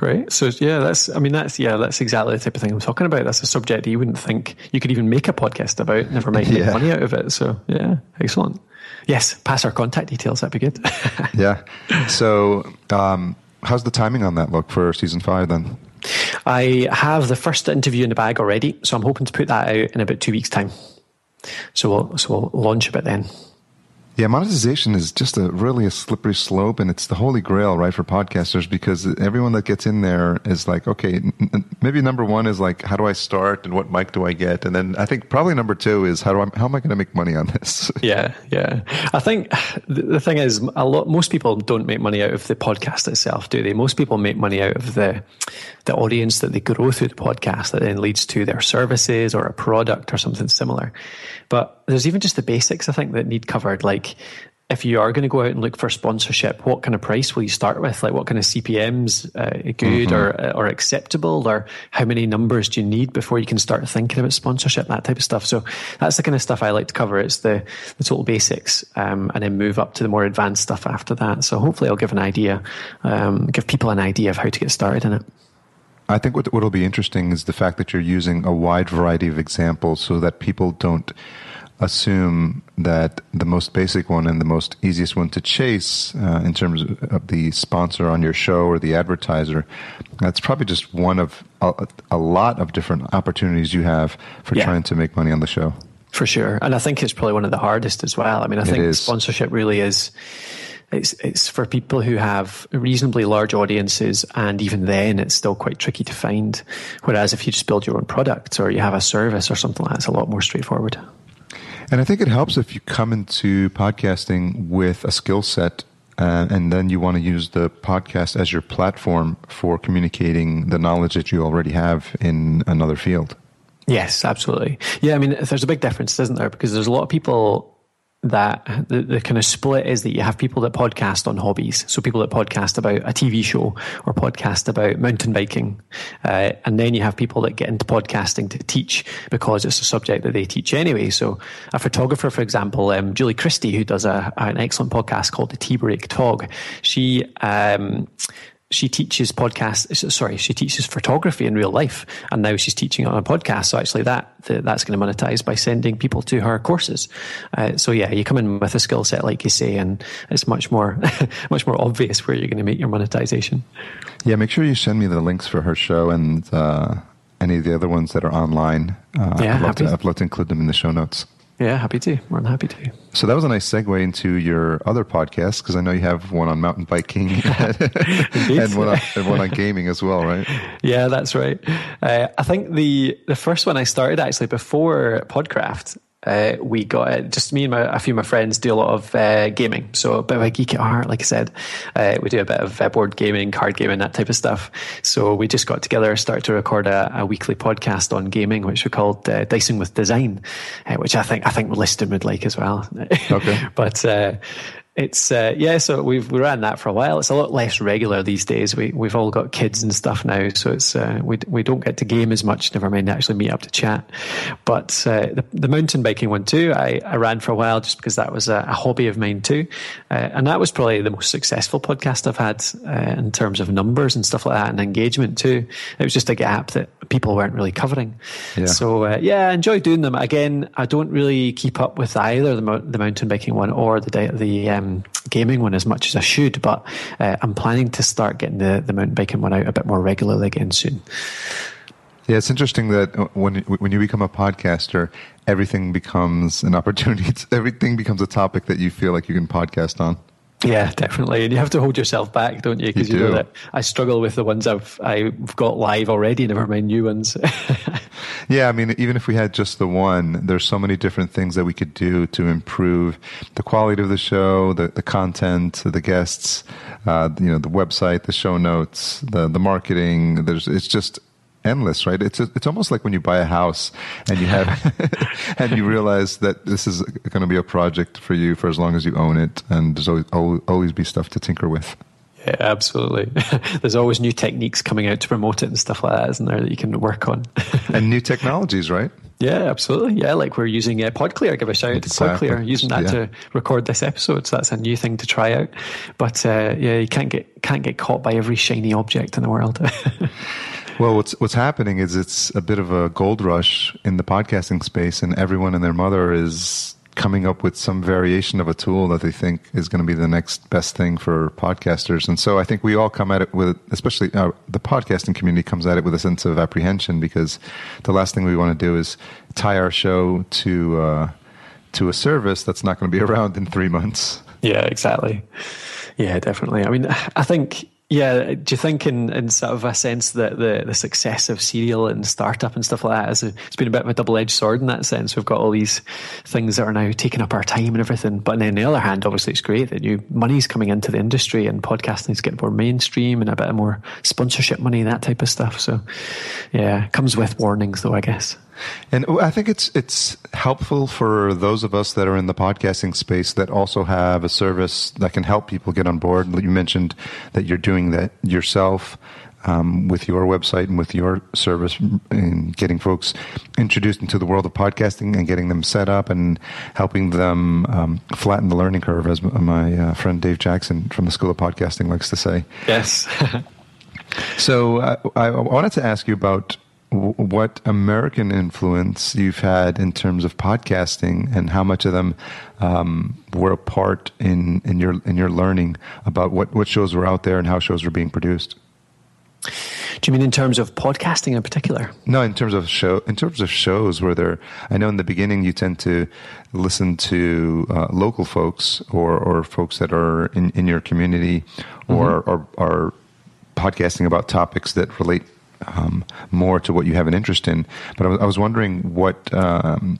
Great. So yeah, that's I mean that's yeah, that's exactly the type of thing I'm talking about. That's a subject you wouldn't think you could even make a podcast about, never mind make yeah. money out of it. So yeah, excellent. Yes, pass our contact details, that'd be good. yeah. So um, how's the timing on that look for season five then? I have the first interview in the bag already, so I'm hoping to put that out in about two weeks' time. So we'll so we'll launch a bit then. Yeah, monetization is just a really a slippery slope, and it's the holy grail, right, for podcasters because everyone that gets in there is like, okay, n- maybe number one is like, how do I start and what mic do I get, and then I think probably number two is how do I how am I going to make money on this? yeah, yeah. I think the thing is, a lot most people don't make money out of the podcast itself, do they? Most people make money out of the the audience that they grow through the podcast that then leads to their services or a product or something similar. But there's even just the basics, I think, that need covered. Like, if you are going to go out and look for sponsorship, what kind of price will you start with? Like, what kind of CPMs uh, good mm-hmm. or or acceptable, or how many numbers do you need before you can start thinking about sponsorship? That type of stuff. So that's the kind of stuff I like to cover. It's the the total basics, um, and then move up to the more advanced stuff after that. So hopefully, I'll give an idea, um, give people an idea of how to get started in it. I think what will be interesting is the fact that you're using a wide variety of examples so that people don't assume that the most basic one and the most easiest one to chase uh, in terms of the sponsor on your show or the advertiser, that's probably just one of a, a lot of different opportunities you have for yeah. trying to make money on the show. For sure. And I think it's probably one of the hardest as well. I mean, I think sponsorship really is it's it's for people who have reasonably large audiences, and even then, it's still quite tricky to find. Whereas if you just build your own product or you have a service or something like that, it's a lot more straightforward. And I think it helps if you come into podcasting with a skill set uh, and then you want to use the podcast as your platform for communicating the knowledge that you already have in another field. Yes, absolutely. Yeah, I mean, there's a big difference, isn't there? Because there's a lot of people that the, the kind of split is that you have people that podcast on hobbies. So people that podcast about a TV show or podcast about mountain biking. Uh, and then you have people that get into podcasting to teach because it's a subject that they teach anyway. So a photographer, for example, um, Julie Christie, who does a, an excellent podcast called the Tea Break Tog, she, um, she teaches podcast. Sorry, she teaches photography in real life, and now she's teaching on a podcast. So actually, that that's going to monetize by sending people to her courses. Uh, so yeah, you come in with a skill set, like you say, and it's much more much more obvious where you're going to make your monetization. Yeah, make sure you send me the links for her show and uh, any of the other ones that are online. Uh, yeah, I'd love, to, I'd love to include them in the show notes. Yeah, happy to. More than happy to. So that was a nice segue into your other podcast because I know you have one on mountain biking and, one on, and one on gaming as well, right? Yeah, that's right. Uh, I think the the first one I started actually before Podcraft uh, we got it. Just me and my, a few of my friends do a lot of uh, gaming. So a bit of a geek at heart, like I said. Uh, we do a bit of uh, board gaming, card gaming, that type of stuff. So we just got together, started to record a, a weekly podcast on gaming, which we called uh, Dicing with Design, uh, which I think I think Liston would like as well. Okay. but it's uh, yeah, so we've we ran that for a while. It's a lot less regular these days. We we've all got kids and stuff now, so it's uh, we we don't get to game as much. Never mind actually meet up to chat. But uh, the the mountain biking one too, I, I ran for a while just because that was a, a hobby of mine too, uh, and that was probably the most successful podcast I've had uh, in terms of numbers and stuff like that and engagement too. It was just a gap that people weren't really covering. Yeah. So uh, yeah, I enjoy doing them. Again, I don't really keep up with either the the mountain biking one or the the um, gaming one as much as I should, but uh, I'm planning to start getting the, the mountain biking one out a bit more regularly again soon. Yeah, it's interesting that uh, when when you become a podcaster, everything becomes an opportunity. It's, everything becomes a topic that you feel like you can podcast on. Yeah, definitely. And you have to hold yourself back, don't you? Because you, you know that I struggle with the ones I've I've got live already, never mind new ones. yeah, I mean, even if we had just the one, there's so many different things that we could do to improve the quality of the show, the the content, the guests, uh, you know, the website, the show notes, the the marketing. There's it's just endless, right? It's a, it's almost like when you buy a house and you have and you realize that this is going to be a project for you for as long as you own it, and there's always always be stuff to tinker with. Yeah, absolutely. There's always new techniques coming out to promote it and stuff like that, isn't there, that you can work on? and new technologies, right? Yeah, absolutely. Yeah, like we're using uh, PodClear. Give a shout out to PodClear, using that yeah. to record this episode. So that's a new thing to try out. But uh, yeah, you can't get can't get caught by every shiny object in the world. Well, what's what's happening is it's a bit of a gold rush in the podcasting space, and everyone and their mother is coming up with some variation of a tool that they think is going to be the next best thing for podcasters. And so I think we all come at it with, especially uh, the podcasting community comes at it with a sense of apprehension because the last thing we want to do is tie our show to uh, to a service that's not going to be around in three months. Yeah, exactly. Yeah, definitely. I mean, I think yeah, do you think in, in sort of a sense that the, the success of serial and startup and stuff like that it's been a bit of a double edged sword in that sense. We've got all these things that are now taking up our time and everything. But then on the other hand, obviously it's great that new money's coming into the industry and podcasting is getting more mainstream and a bit more sponsorship money, that type of stuff. So yeah, comes with warnings though, I guess. And I think it's it's helpful for those of us that are in the podcasting space that also have a service that can help people get on board. You mentioned that you're doing that yourself um, with your website and with your service in getting folks introduced into the world of podcasting and getting them set up and helping them um, flatten the learning curve, as my uh, friend Dave Jackson from the School of Podcasting likes to say. Yes. so uh, I wanted to ask you about what American influence you've had in terms of podcasting and how much of them um, were a part in, in your in your learning about what, what shows were out there and how shows were being produced. Do you mean in terms of podcasting in particular? No, in terms of show, in terms of shows where there. I know in the beginning you tend to listen to uh, local folks or, or folks that are in, in your community, or mm-hmm. are, are podcasting about topics that relate um, more to what you have an interest in. But I was, I was wondering what um,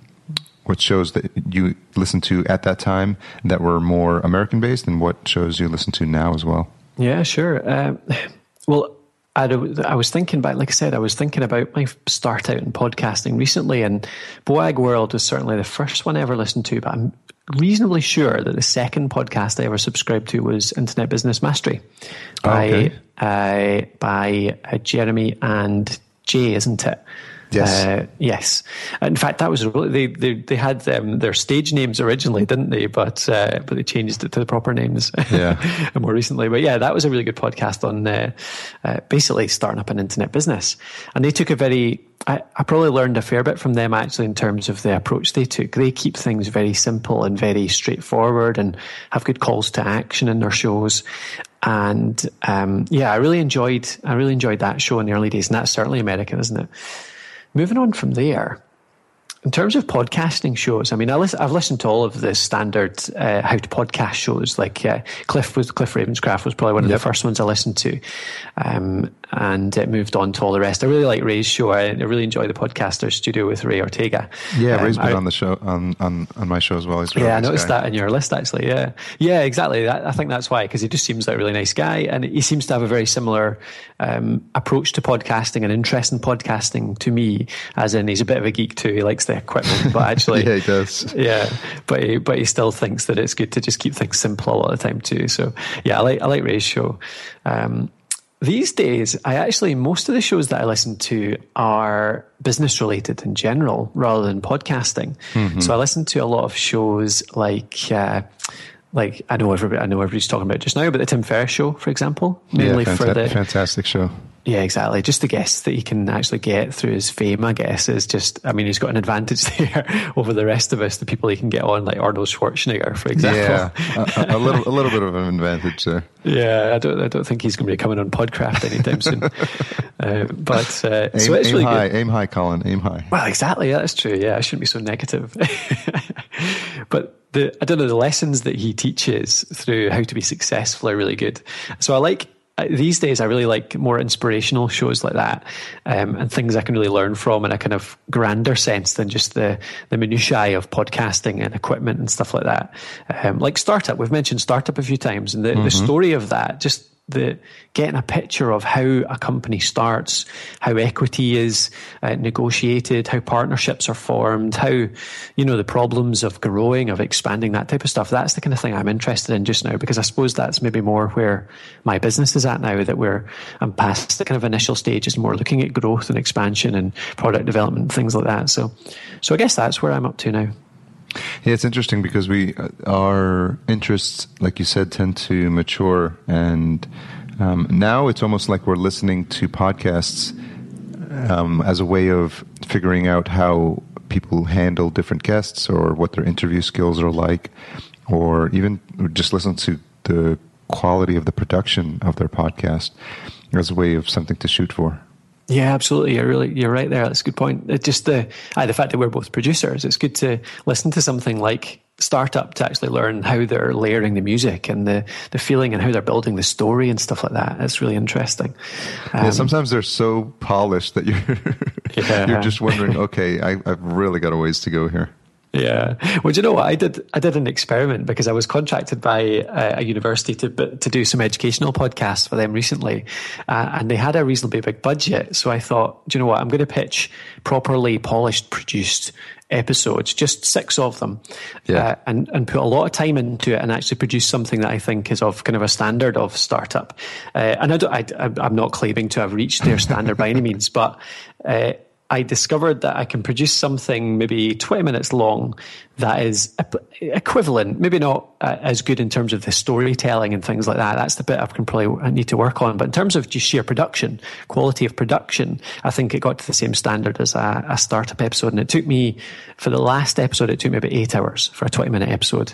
what shows that you listened to at that time that were more American based, and what shows you listen to now as well. Yeah, sure. Uh, well. I'd, I was thinking about, like I said, I was thinking about my start out in podcasting recently, and Boagworld was certainly the first one I ever listened to. But I'm reasonably sure that the second podcast I ever subscribed to was Internet Business Mastery by okay. uh, by uh, Jeremy and Jay, isn't it? Yes. Uh, yes. In fact, that was really, they, they, they had um, their stage names originally, didn't they? But, uh, but they changed it to the proper names yeah. more recently. But yeah, that was a really good podcast on uh, uh, basically starting up an internet business. And they took a very, I, I probably learned a fair bit from them actually in terms of the approach they took. They keep things very simple and very straightforward and have good calls to action in their shows and um, yeah, I really enjoyed I really enjoyed that show in the early days, and that's certainly American, isn't it? Moving on from there, in terms of podcasting shows, I mean, I listen, I've listened to all of the standard uh, how to podcast shows. Like uh, Cliff was Cliff Ravenscraft was probably one of yep. the first ones I listened to, um, and it moved on to all the rest. I really like Ray's show. I, I really enjoy the Podcaster Studio with Ray Ortega. Yeah, um, Ray's been I, on the show on, on on my show as well. Yeah, I noticed guy. that in your list actually. Yeah, yeah, exactly. That, I think that's why because he just seems like a really nice guy, and he seems to have a very similar um, approach to podcasting and interest in podcasting to me. As in, he's a bit of a geek too. He likes the equipment, but actually, yeah, he does. Yeah, but he, but he still thinks that it's good to just keep things simple a lot of the time too. So yeah, I like I like Ray's show. Um, these days, I actually most of the shows that I listen to are business related in general, rather than podcasting. Mm-hmm. So I listen to a lot of shows like. Uh, like I know everybody, I know everybody's talking about just now, but the Tim Ferriss show, for example, mainly yeah, fanta- for the fantastic show. Yeah, exactly. Just the guests that he can actually get through his fame, I guess, is just, I mean, he's got an advantage there over the rest of us, the people he can get on, like Arnold Schwarzenegger, for example. Yeah, a, a, little, a little bit of an advantage there. Yeah, I don't, I don't think he's going to be coming on Podcraft anytime soon. uh, but uh, aim, so it's aim really high, good. aim high, Colin, aim high. Well, exactly. Yeah, that's true. Yeah, I shouldn't be so negative. but the I don't know the lessons that he teaches through how to be successful are really good. So I like these days I really like more inspirational shows like that um, and things I can really learn from in a kind of grander sense than just the the minutiae of podcasting and equipment and stuff like that. Um, like startup, we've mentioned startup a few times, and the, mm-hmm. the story of that just the getting a picture of how a company starts, how equity is uh, negotiated, how partnerships are formed, how you know the problems of growing, of expanding, that type of stuff. That's the kind of thing I'm interested in just now because I suppose that's maybe more where my business is at now. That we're I'm past the kind of initial stages, more looking at growth and expansion and product development, things like that. So, so I guess that's where I'm up to now. Yeah, it's interesting because we uh, our interests, like you said, tend to mature, and um, now it's almost like we're listening to podcasts um, as a way of figuring out how people handle different guests or what their interview skills are like, or even just listen to the quality of the production of their podcast as a way of something to shoot for. Yeah, absolutely. You're really you're right there. That's a good point. It's just the uh, the fact that we're both producers. It's good to listen to something like startup to actually learn how they're layering the music and the the feeling and how they're building the story and stuff like that. It's really interesting. Um, yeah, sometimes they're so polished that you're yeah. you're just wondering, okay, I, I've really got a ways to go here. Yeah. Well, do you know what I did? I did an experiment because I was contracted by a, a university to to do some educational podcasts for them recently, uh, and they had a reasonably big budget. So I thought, do you know what? I'm going to pitch properly polished, produced episodes, just six of them, yeah. uh, and and put a lot of time into it and actually produce something that I think is of kind of a standard of startup. Uh, and I don't, I, I'm not claiming to have reached their standard by any means, but uh, I discovered that I can produce something maybe 20 minutes long that is equivalent, maybe not uh, as good in terms of the storytelling and things like that. That's the bit I can probably I need to work on. But in terms of just sheer production, quality of production, I think it got to the same standard as a, a startup episode. And it took me, for the last episode, it took me about eight hours for a 20 minute episode.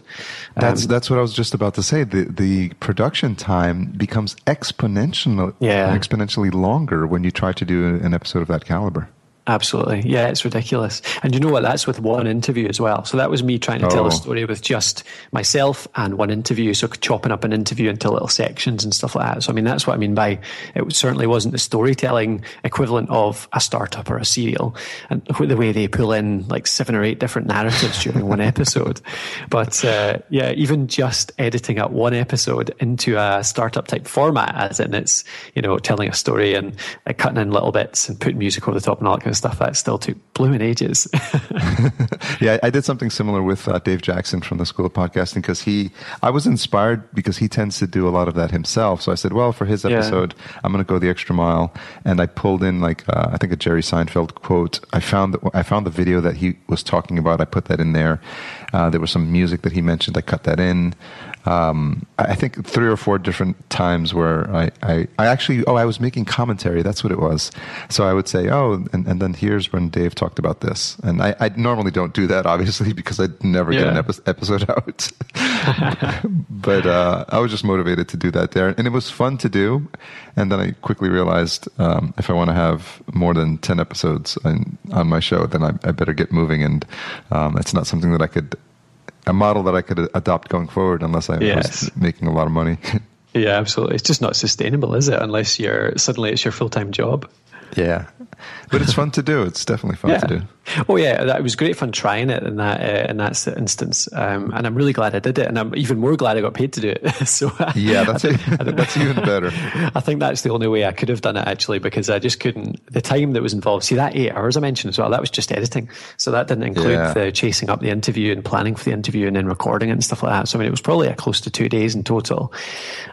Um, that's, that's what I was just about to say. The, the production time becomes exponential, yeah. exponentially longer when you try to do an episode of that caliber. Absolutely. Yeah, it's ridiculous. And you know what? That's with one interview as well. So that was me trying to oh. tell a oh. story with just myself and one interview. So chopping up an interview into little sections and stuff like that. So, I mean, that's what I mean by it certainly wasn't the storytelling equivalent of a startup or a serial and the way they pull in like seven or eight different narratives during one episode. But uh, yeah, even just editing up one episode into a startup type format, as in it's, you know, telling a story and uh, cutting in little bits and putting music over the top and all that kind of stuff that still took blooming ages. yeah, I did something similar with uh, Dave Jackson from the School of Podcasting because he, I was inspired because he tends to do a lot of that himself. So I said, well, for his episode, yeah. I'm going to go the extra mile, and I pulled in like uh, I think a Jerry Seinfeld quote. I found the, I found the video that he was talking about. I put that in there. Uh, there was some music that he mentioned. I cut that in um, I think three or four different times where I, I, I, actually, oh, I was making commentary. That's what it was. So I would say, oh, and, and then here's when Dave talked about this. And I, I normally don't do that, obviously, because I never yeah. get an epi- episode out. but uh, I was just motivated to do that there. And it was fun to do. And then I quickly realized um, if I want to have more than 10 episodes on, on my show, then I, I better get moving. And um, it's not something that I could a model that I could adopt going forward unless I yes. was making a lot of money. yeah, absolutely. It's just not sustainable, is it? Unless you're suddenly it's your full time job. Yeah, but it's fun to do. It's definitely fun yeah. to do. Oh yeah, that was great fun trying it in that uh, in that instance, um, and I'm really glad I did it, and I'm even more glad I got paid to do it. so yeah, that's think, that's even better. I think that's the only way I could have done it actually, because I just couldn't. The time that was involved. See that eight hours I mentioned as well. That was just editing, so that didn't include yeah. the chasing up the interview and planning for the interview and then recording it and stuff like that. So I mean, it was probably close to two days in total.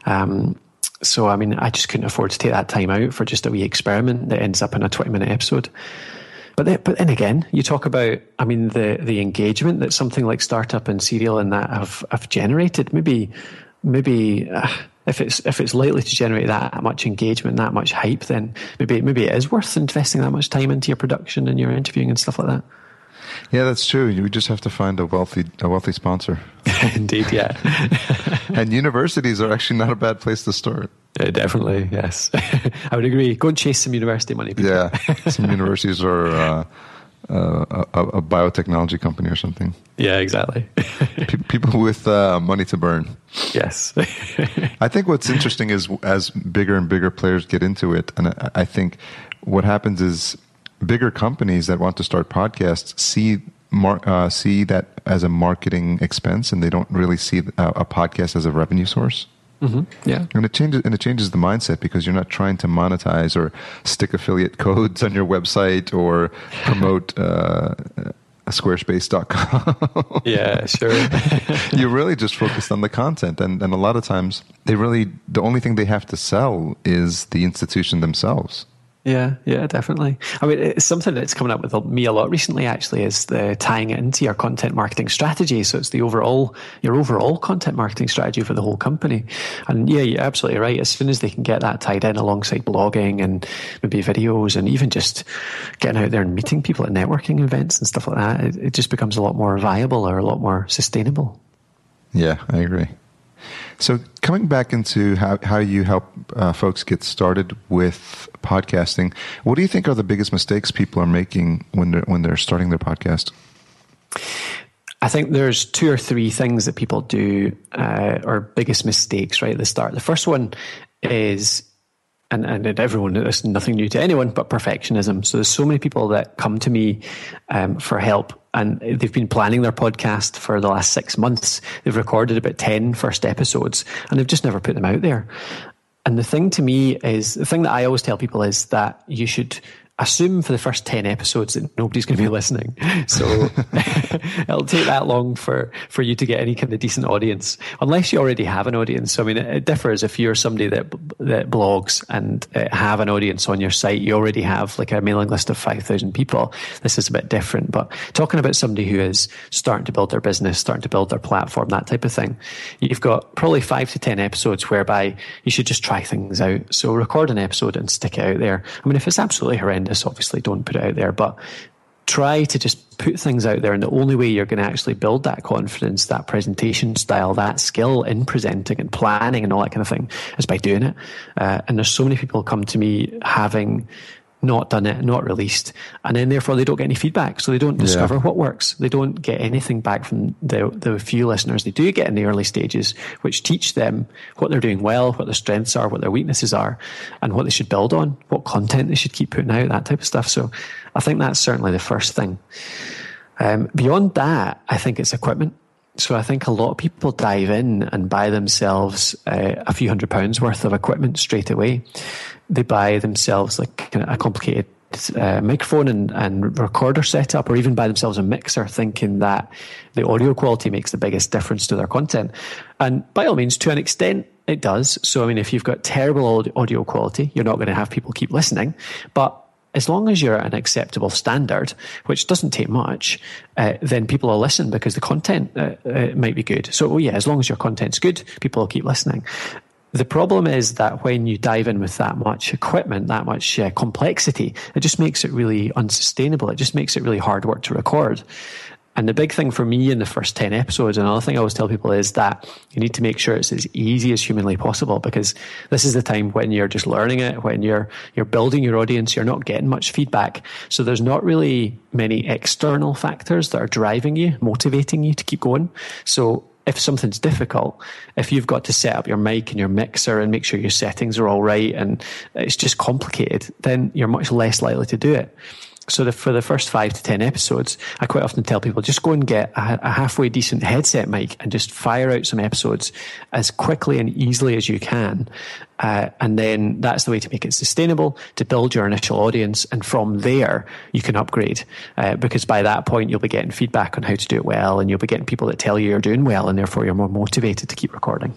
Um, so, I mean, I just couldn't afford to take that time out for just a wee experiment that ends up in a 20 minute episode. But then, but then again, you talk about, I mean, the, the engagement that something like Startup and Serial and that have, have generated. Maybe, maybe, uh, if it's if it's likely to generate that much engagement, that much hype, then maybe maybe it is worth investing that much time into your production and your interviewing and stuff like that. Yeah, that's true. You just have to find a wealthy a wealthy sponsor. Indeed, yeah. and universities are actually not a bad place to start. Yeah, definitely, yes. I would agree. Go and chase some university money. People. Yeah, some universities are uh, uh, a, a, biotechnology company or something. Yeah, exactly. people with uh, money to burn. Yes. I think what's interesting is as bigger and bigger players get into it, and I think what happens is bigger companies that want to start podcasts see mar- uh, see that as a marketing expense, and they don't really see a, a podcast as a revenue source. Mm-hmm. Yeah, and it changes and it changes the mindset because you're not trying to monetize or stick affiliate codes on your website or promote. Uh, squarespace.com. yeah, sure. You're really just focused on the content. And, and a lot of times, they really, the only thing they have to sell is the institution themselves. Yeah, yeah, definitely. I mean, it's something that's coming up with me a lot recently. Actually, is the tying it into your content marketing strategy. So it's the overall your overall content marketing strategy for the whole company. And yeah, you're absolutely right. As soon as they can get that tied in alongside blogging and maybe videos, and even just getting out there and meeting people at networking events and stuff like that, it, it just becomes a lot more viable or a lot more sustainable. Yeah, I agree. So, coming back into how, how you help uh, folks get started with podcasting, what do you think are the biggest mistakes people are making when they're when they're starting their podcast? I think there's two or three things that people do, uh, or biggest mistakes right at the start. The first one is and, and everyone, it's nothing new to anyone, but perfectionism. So there's so many people that come to me um, for help and they've been planning their podcast for the last six months. They've recorded about 10 first episodes and they've just never put them out there. And the thing to me is the thing that I always tell people is that you should assume for the first 10 episodes that nobody's going to be listening. So it'll take that long for, for you to get any kind of decent audience, unless you already have an audience. I mean, it, it differs if you're somebody that, that blogs and uh, have an audience on your site, you already have like a mailing list of 5,000 people. This is a bit different, but talking about somebody who is starting to build their business, starting to build their platform, that type of thing, you've got probably five to 10 episodes whereby you should just try things out. So record an episode and stick it out there. I mean, if it's absolutely horrendous, horrendous, obviously don't put it out there, but try to just put things out there. And the only way you're going to actually build that confidence, that presentation style, that skill in presenting and planning and all that kind of thing is by doing it. Uh, and there's so many people come to me having not done it, not released, and then therefore they don't get any feedback, so they don't discover yeah. what works. They don't get anything back from the the few listeners they do get in the early stages, which teach them what they're doing well, what their strengths are, what their weaknesses are, and what they should build on, what content they should keep putting out, that type of stuff. So, I think that's certainly the first thing. Um, beyond that, I think it's equipment. So I think a lot of people dive in and buy themselves uh, a few hundred pounds worth of equipment straight away they buy themselves like a complicated uh, microphone and, and recorder setup, or even buy themselves a mixer, thinking that the audio quality makes the biggest difference to their content. And by all means, to an extent, it does. So, I mean, if you've got terrible audio quality, you're not going to have people keep listening. But as long as you're at an acceptable standard, which doesn't take much, uh, then people will listen because the content uh, uh, might be good. So, oh yeah, as long as your content's good, people will keep listening. The problem is that when you dive in with that much equipment, that much uh, complexity, it just makes it really unsustainable. It just makes it really hard work to record. And the big thing for me in the first 10 episodes, another thing I always tell people is that you need to make sure it's as easy as humanly possible because this is the time when you're just learning it, when you're, you're building your audience, you're not getting much feedback. So there's not really many external factors that are driving you, motivating you to keep going. So if something's difficult, if you've got to set up your mic and your mixer and make sure your settings are all right and it's just complicated, then you're much less likely to do it. So the, for the first five to ten episodes, I quite often tell people just go and get a, a, halfway decent headset mic and just fire out some episodes as quickly and easily as you can. Uh, and then that's the way to make it sustainable, to build your initial audience. And from there, you can upgrade. Uh, because by that point, you'll be getting feedback on how to do it well and you'll be getting people that tell you you're doing well and therefore you're more motivated to keep recording.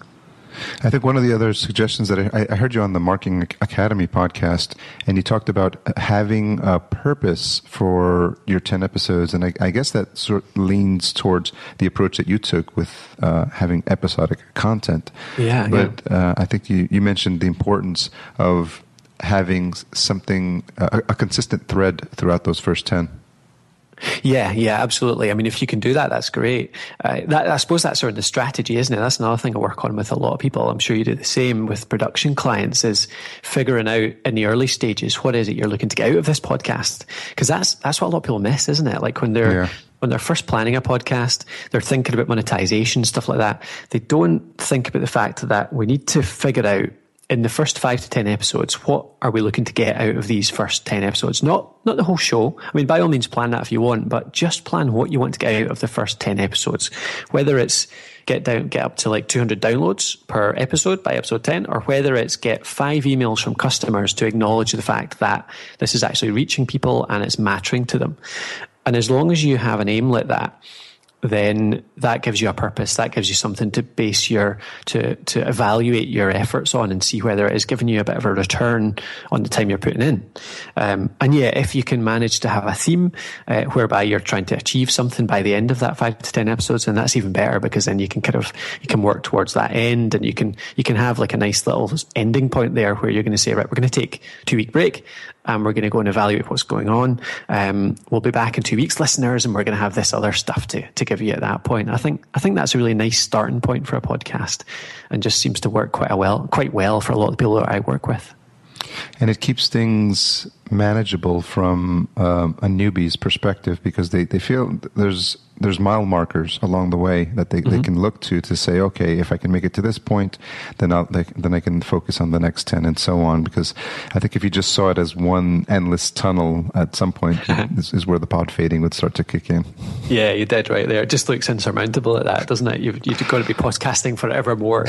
I think one of the other suggestions that I, I, heard you on the Marketing Academy podcast, and you talked about having a purpose for your 10 episodes. And I, I guess that sort of leans towards the approach that you took with uh, having episodic content. Yeah. But yeah. Uh, I think you, you mentioned the importance of having something, a, a consistent thread throughout those first 10. Yeah, yeah, absolutely. I mean, if you can do that, that's great. Uh, that, I suppose that's sort of the strategy, isn't it? That's another thing I work on with a lot of people. I'm sure you do the same with production clients is figuring out in the early stages, what is it you're looking to get out of this podcast? Because that's, that's what a lot of people miss, isn't it? Like when they're, yeah. when they're first planning a podcast, they're thinking about monetization, stuff like that. They don't think about the fact that we need to figure out in the first five to ten episodes, what are we looking to get out of these first ten episodes? Not not the whole show. I mean, by all means, plan that if you want, but just plan what you want to get out of the first ten episodes. Whether it's get down, get up to like 200 downloads per episode by episode 10, or whether it's get five emails from customers to acknowledge the fact that this is actually reaching people and it's mattering to them. And as long as you have an aim like that, then that gives you a purpose. That gives you something to base your to to evaluate your efforts on and see whether it is giving you a bit of a return on the time you're putting in. Um, and yeah, if you can manage to have a theme uh, whereby you're trying to achieve something by the end of that five to ten episodes, then that's even better because then you can kind of you can work towards that end and you can you can have like a nice little ending point there where you're going to say right, we're going to take two week break and we're going to go and evaluate what's going on. Um, we'll be back in two weeks, listeners, and we're going to have this other stuff to to give you at that point. I think I think that's a really nice starting point for a podcast, and just seems to work quite well quite well for a lot of people that I work with. And it keeps things manageable from um, a newbie's perspective because they, they feel there's there's mile markers along the way that they, mm-hmm. they can look to to say, okay, if I can make it to this point, then I'll, they, then I can focus on the next ten and so on. Because I think if you just saw it as one endless tunnel, at some point this is where the pod fading would start to kick in. Yeah, you did right there. It just looks insurmountable at that, doesn't it? You've, you've got to be podcasting forever more,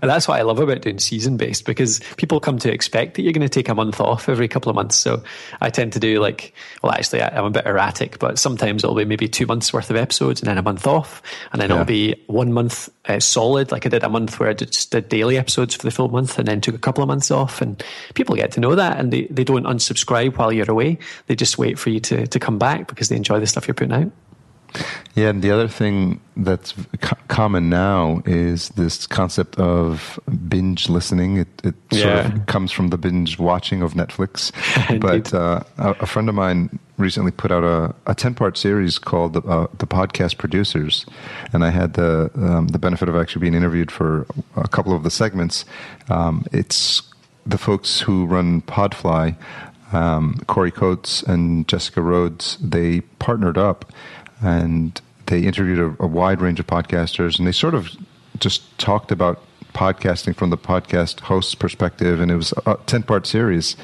and that's what I love about doing season based because people come to expect that you're going to take a month off off every couple of months. So I tend to do like, well, actually, I'm a bit erratic, but sometimes it'll be maybe two months worth of episodes and then a month off. And then yeah. it'll be one month uh, solid. Like I did a month where I just did daily episodes for the full month and then took a couple of months off. And people get to know that and they, they don't unsubscribe while you're away. They just wait for you to, to come back because they enjoy the stuff you're putting out. Yeah, and the other thing that's co- common now is this concept of binge listening. It, it yeah. sort of comes from the binge watching of Netflix. but uh, a, a, friend of mine recently put out a, a 10 part series called uh, The Podcast Producers. And I had the, um, the benefit of actually being interviewed for a couple of the segments. Um, it's the folks who run Podfly. Um, Corey Coates and Jessica Rhodes, they partnered up and they interviewed a, a wide range of podcasters, and they sort of just talked about podcasting from the podcast host's perspective, and it was a ten part series,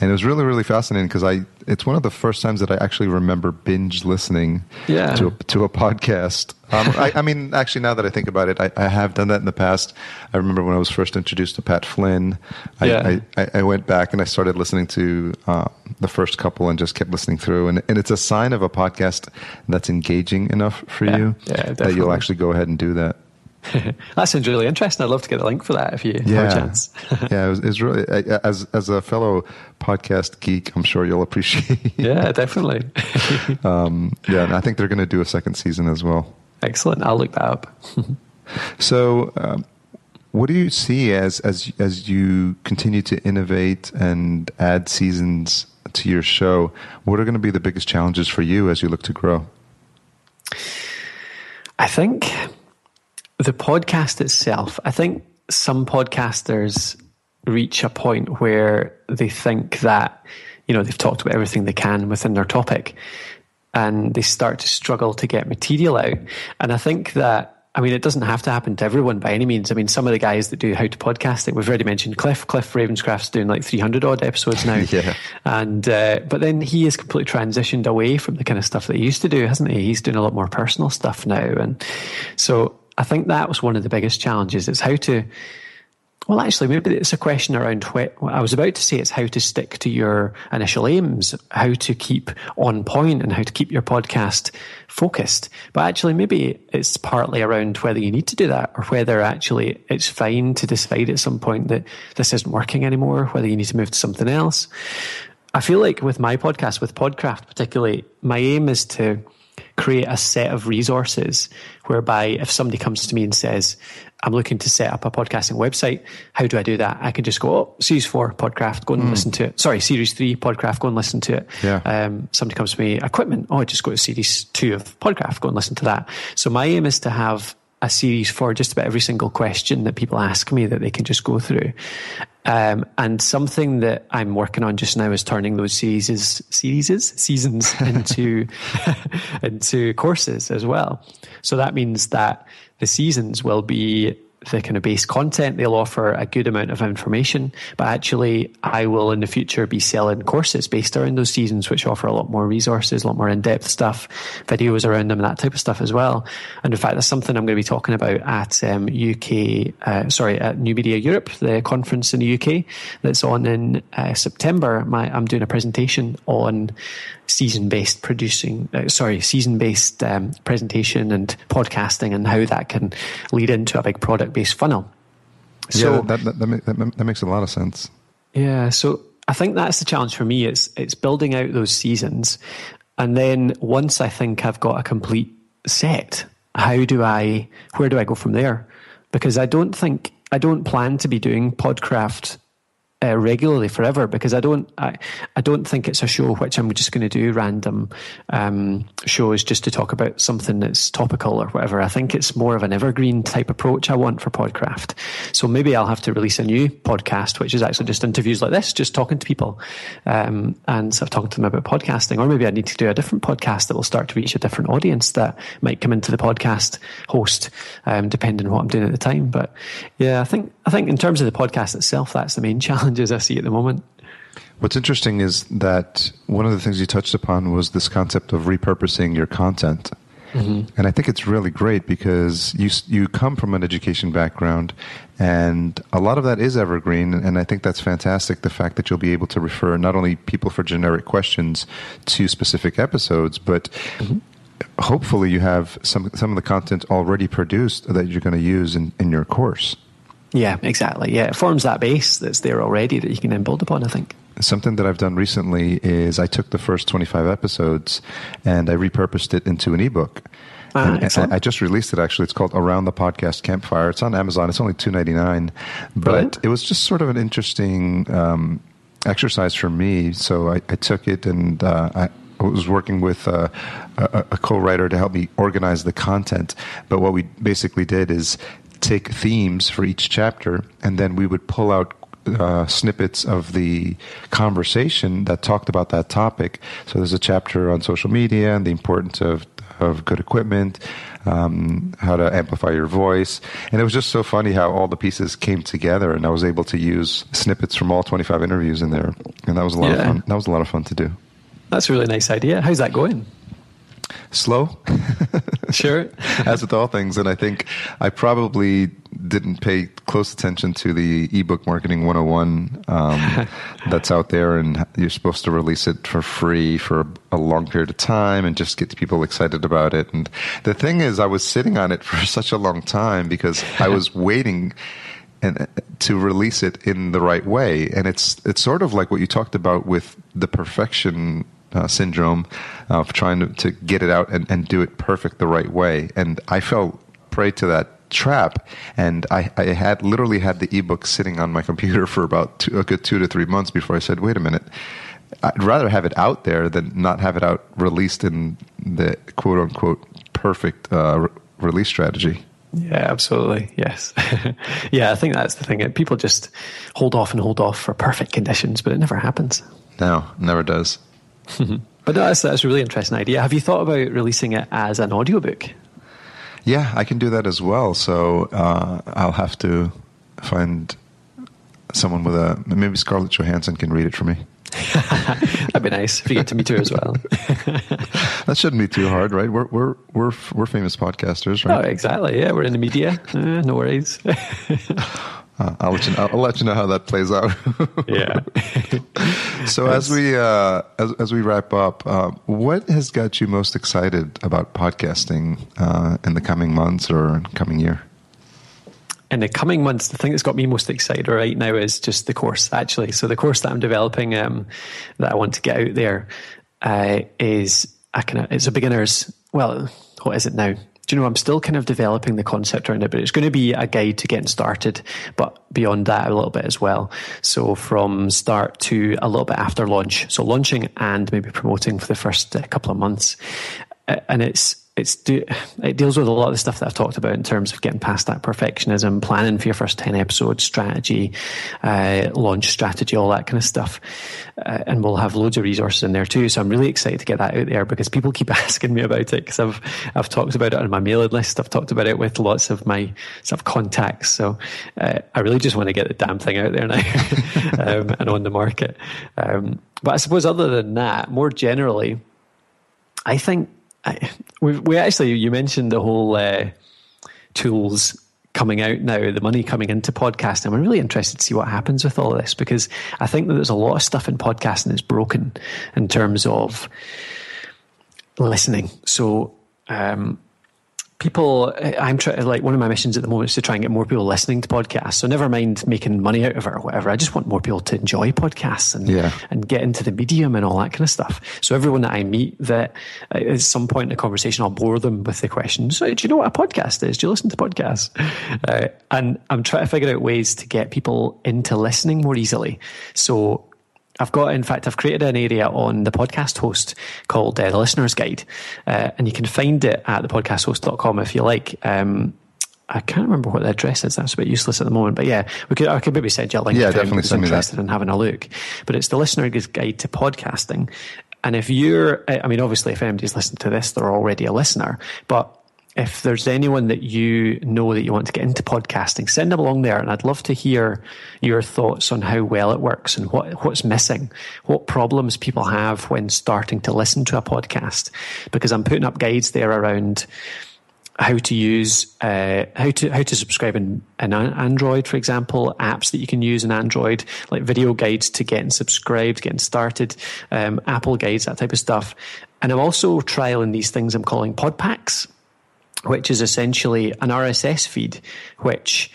and it was really really fascinating because I it's one of the first times that I actually remember binge listening yeah. to a, to a podcast. Um, I, I, mean, actually, now that I think about it, I, I, have done that in the past. I remember when I was first introduced to Pat Flynn, I, yeah. I, I went back and I started listening to uh, the first couple and just kept listening through. And, and it's a sign of a podcast that's engaging enough for yeah. you yeah, that you'll actually go ahead and do that. that sounds really interesting. I'd love to get a link for that if you yeah. have a chance. yeah, it was, it was, really as as a fellow podcast geek, I'm sure you'll appreciate. yeah, definitely. um, yeah, and I think they're going to do a second season as well. Excellent. I'll look that up. so, um, what do you see as as as you continue to innovate and add seasons to your show? What are going to be the biggest challenges for you as you look to grow? I think the podcast itself, I think some podcasters reach a point where they think that, you know, they've talked about everything they can within their topic and they start to struggle to get material out. And I think that I mean, it doesn't have to happen to everyone by any means. I mean, some of the guys that do how to podcasting, we've already mentioned Cliff. Cliff Ravenscraft's doing like 300 odd episodes now. yeah. And, uh, but then he has completely transitioned away from the kind of stuff that he used to do, hasn't he? He's doing a lot more personal stuff now. And so I think that was one of the biggest challenges. It's how to, well, actually, maybe it's a question around what I was about to say. It's how to stick to your initial aims, how to keep on point, and how to keep your podcast focused. But actually, maybe it's partly around whether you need to do that or whether actually it's fine to decide at some point that this isn't working anymore, whether you need to move to something else. I feel like with my podcast, with Podcraft particularly, my aim is to create a set of resources whereby if somebody comes to me and says, I'm looking to set up a podcasting website. How do I do that? I can just go, oh, series four Podcraft, go and mm. listen to it. Sorry, series three Podcraft, go and listen to it. Yeah. Um, somebody comes to me, equipment. Oh, I just go to series two of Podcraft, go and listen to that. So my aim is to have a series for just about every single question that people ask me that they can just go through. Um, and something that I'm working on just now is turning those series series seasons into into courses as well. So that means that the seasons will be the kind of base content. They'll offer a good amount of information, but actually, I will in the future be selling courses based around those seasons, which offer a lot more resources, a lot more in depth stuff, videos around them, and that type of stuff as well. And in fact, that's something I'm going to be talking about at um, UK, uh, sorry, at New Media Europe, the conference in the UK that's on in uh, September. My, I'm doing a presentation on season based producing, uh, sorry, season based um, presentation and podcasting and how that can lead into a big product based funnel. So, yeah, that, that, that, that makes a lot of sense. Yeah. So I think that's the challenge for me. It's, it's building out those seasons. And then once I think I've got a complete set, how do I, where do I go from there? Because I don't think, I don't plan to be doing Podcraft uh, regularly forever because I don't I, I don't think it's a show which I'm just going to do random um, shows just to talk about something that's topical or whatever. I think it's more of an evergreen type approach I want for Podcraft. So maybe I'll have to release a new podcast which is actually just interviews like this, just talking to people um, and sort of talking to them about podcasting. Or maybe I need to do a different podcast that will start to reach a different audience that might come into the podcast host, um, depending on what I'm doing at the time. But yeah, I think I think in terms of the podcast itself, that's the main challenge challenges I see at the moment. What's interesting is that one of the things you touched upon was this concept of repurposing your content. Mm-hmm. And I think it's really great because you you come from an education background, and a lot of that is evergreen. And I think that's fantastic. The fact that you'll be able to refer not only people for generic questions to specific episodes, but mm-hmm. hopefully you have some some of the content already produced that you're going to use in, in your course. Yeah, exactly. Yeah, it forms that base that's there already that you can then build upon, I think. Something that I've done recently is I took the first 25 episodes and I repurposed it into an ebook. Ah, and, I just released it actually. It's called Around the Podcast Campfire. It's on Amazon. It's only two ninety nine, but Brilliant. it was just sort of an interesting um, exercise for me. So I, I took it and uh, I, I was working with uh, a, a co-writer to help me organize the content. But what we basically did is take themes for each chapter, and then we would pull out uh, snippets of the conversation that talked about that topic. So there's a chapter on social media and the importance of of good equipment, um, how to amplify your voice, and it was just so funny how all the pieces came together, and I was able to use snippets from all 25 interviews in there, and that was a lot yeah. of fun. That was a lot of fun to do. That's a really nice idea. How's that going? Slow. sure. As with all things. And I think I probably didn't pay close attention to the ebook marketing 101 um, that's out there. And you're supposed to release it for free for a long period of time and just get people excited about it. And the thing is, I was sitting on it for such a long time because I was waiting and to release it in the right way. And it's it's sort of like what you talked about with the perfection uh, syndrome of trying to, to get it out and, and do it perfect the right way. And I fell prey to that trap and I, I had literally had the ebook sitting on my computer for about two, a good two to three months before I said, wait a minute, I'd rather have it out there than not have it out released in the quote unquote perfect uh, re- release strategy. Yeah, absolutely. Yes. yeah, I think that's the thing. People just hold off and hold off for perfect conditions, but it never happens. No, never does. but that's, that's a really interesting idea. Have you thought about releasing it as an audiobook? Yeah, I can do that as well. So uh, I'll have to find someone with a maybe Scarlett Johansson can read it for me. That'd be nice if you get to meet her as well. that shouldn't be too hard, right? We're we're we're we're famous podcasters, right? Oh, exactly. Yeah, we're in the media. Uh, no worries. Uh, I'll let you. Know, I'll let you know how that plays out. yeah. so as we uh, as as we wrap up, uh, what has got you most excited about podcasting uh, in the coming months or coming year? In the coming months, the thing that's got me most excited right now is just the course. Actually, so the course that I'm developing um, that I want to get out there uh, is a kind of it's a beginner's well, what is it now? You know, I'm still kind of developing the concept around it, but it's going to be a guide to getting started, but beyond that a little bit as well. So from start to a little bit after launch. So launching and maybe promoting for the first uh, couple of months. And it's, it's do, it deals with a lot of the stuff that I've talked about in terms of getting past that perfectionism, planning for your first 10 episodes, strategy, uh, launch strategy, all that kind of stuff. Uh, and we'll have loads of resources in there too. So I'm really excited to get that out there because people keep asking me about it because I've, I've talked about it on my mailing list. I've talked about it with lots of my sort of contacts. So uh, I really just want to get the damn thing out there now um, and on the market. Um, but I suppose other than that, more generally, I think we, we actually you mentioned the whole uh, tools coming out now, the money coming into podcasting. I'm really interested to see what happens with all of this because I think that there's a lot of stuff in podcasting that's broken in terms of listening. So um, people i'm trying like one of my missions at the moment is to try and get more people listening to podcasts. So never mind making money out of it or whatever. I just want more people to enjoy podcasts and yeah. and get into the medium and all that kind of stuff. So everyone that i meet that uh, at some point in the conversation i'll bore them with the question so do you know what a podcast is? Do you listen to podcasts? Uh, and i'm trying to figure out ways to get people into listening more easily. So I've got, in fact, I've created an area on the podcast host called uh, the Listener's Guide, uh, and you can find it at thepodcasthost.com if you like. Um, I can't remember what the address is. That's a bit useless at the moment. But yeah, we could I could maybe send you a link. Yeah, if definitely send interested in having a look. But it's the listener's guide to podcasting. And if you're, I mean, obviously, if anybody's listened to this, they're already a listener. But if there's anyone that you know that you want to get into podcasting, send them along there. And I'd love to hear your thoughts on how well it works and what, what's missing, what problems people have when starting to listen to a podcast. Because I'm putting up guides there around how to use uh, how to how to subscribe in an Android, for example, apps that you can use in Android, like video guides to getting subscribed, getting started, um, Apple guides, that type of stuff. And I'm also trialing these things I'm calling pod packs which is essentially an RSS feed, which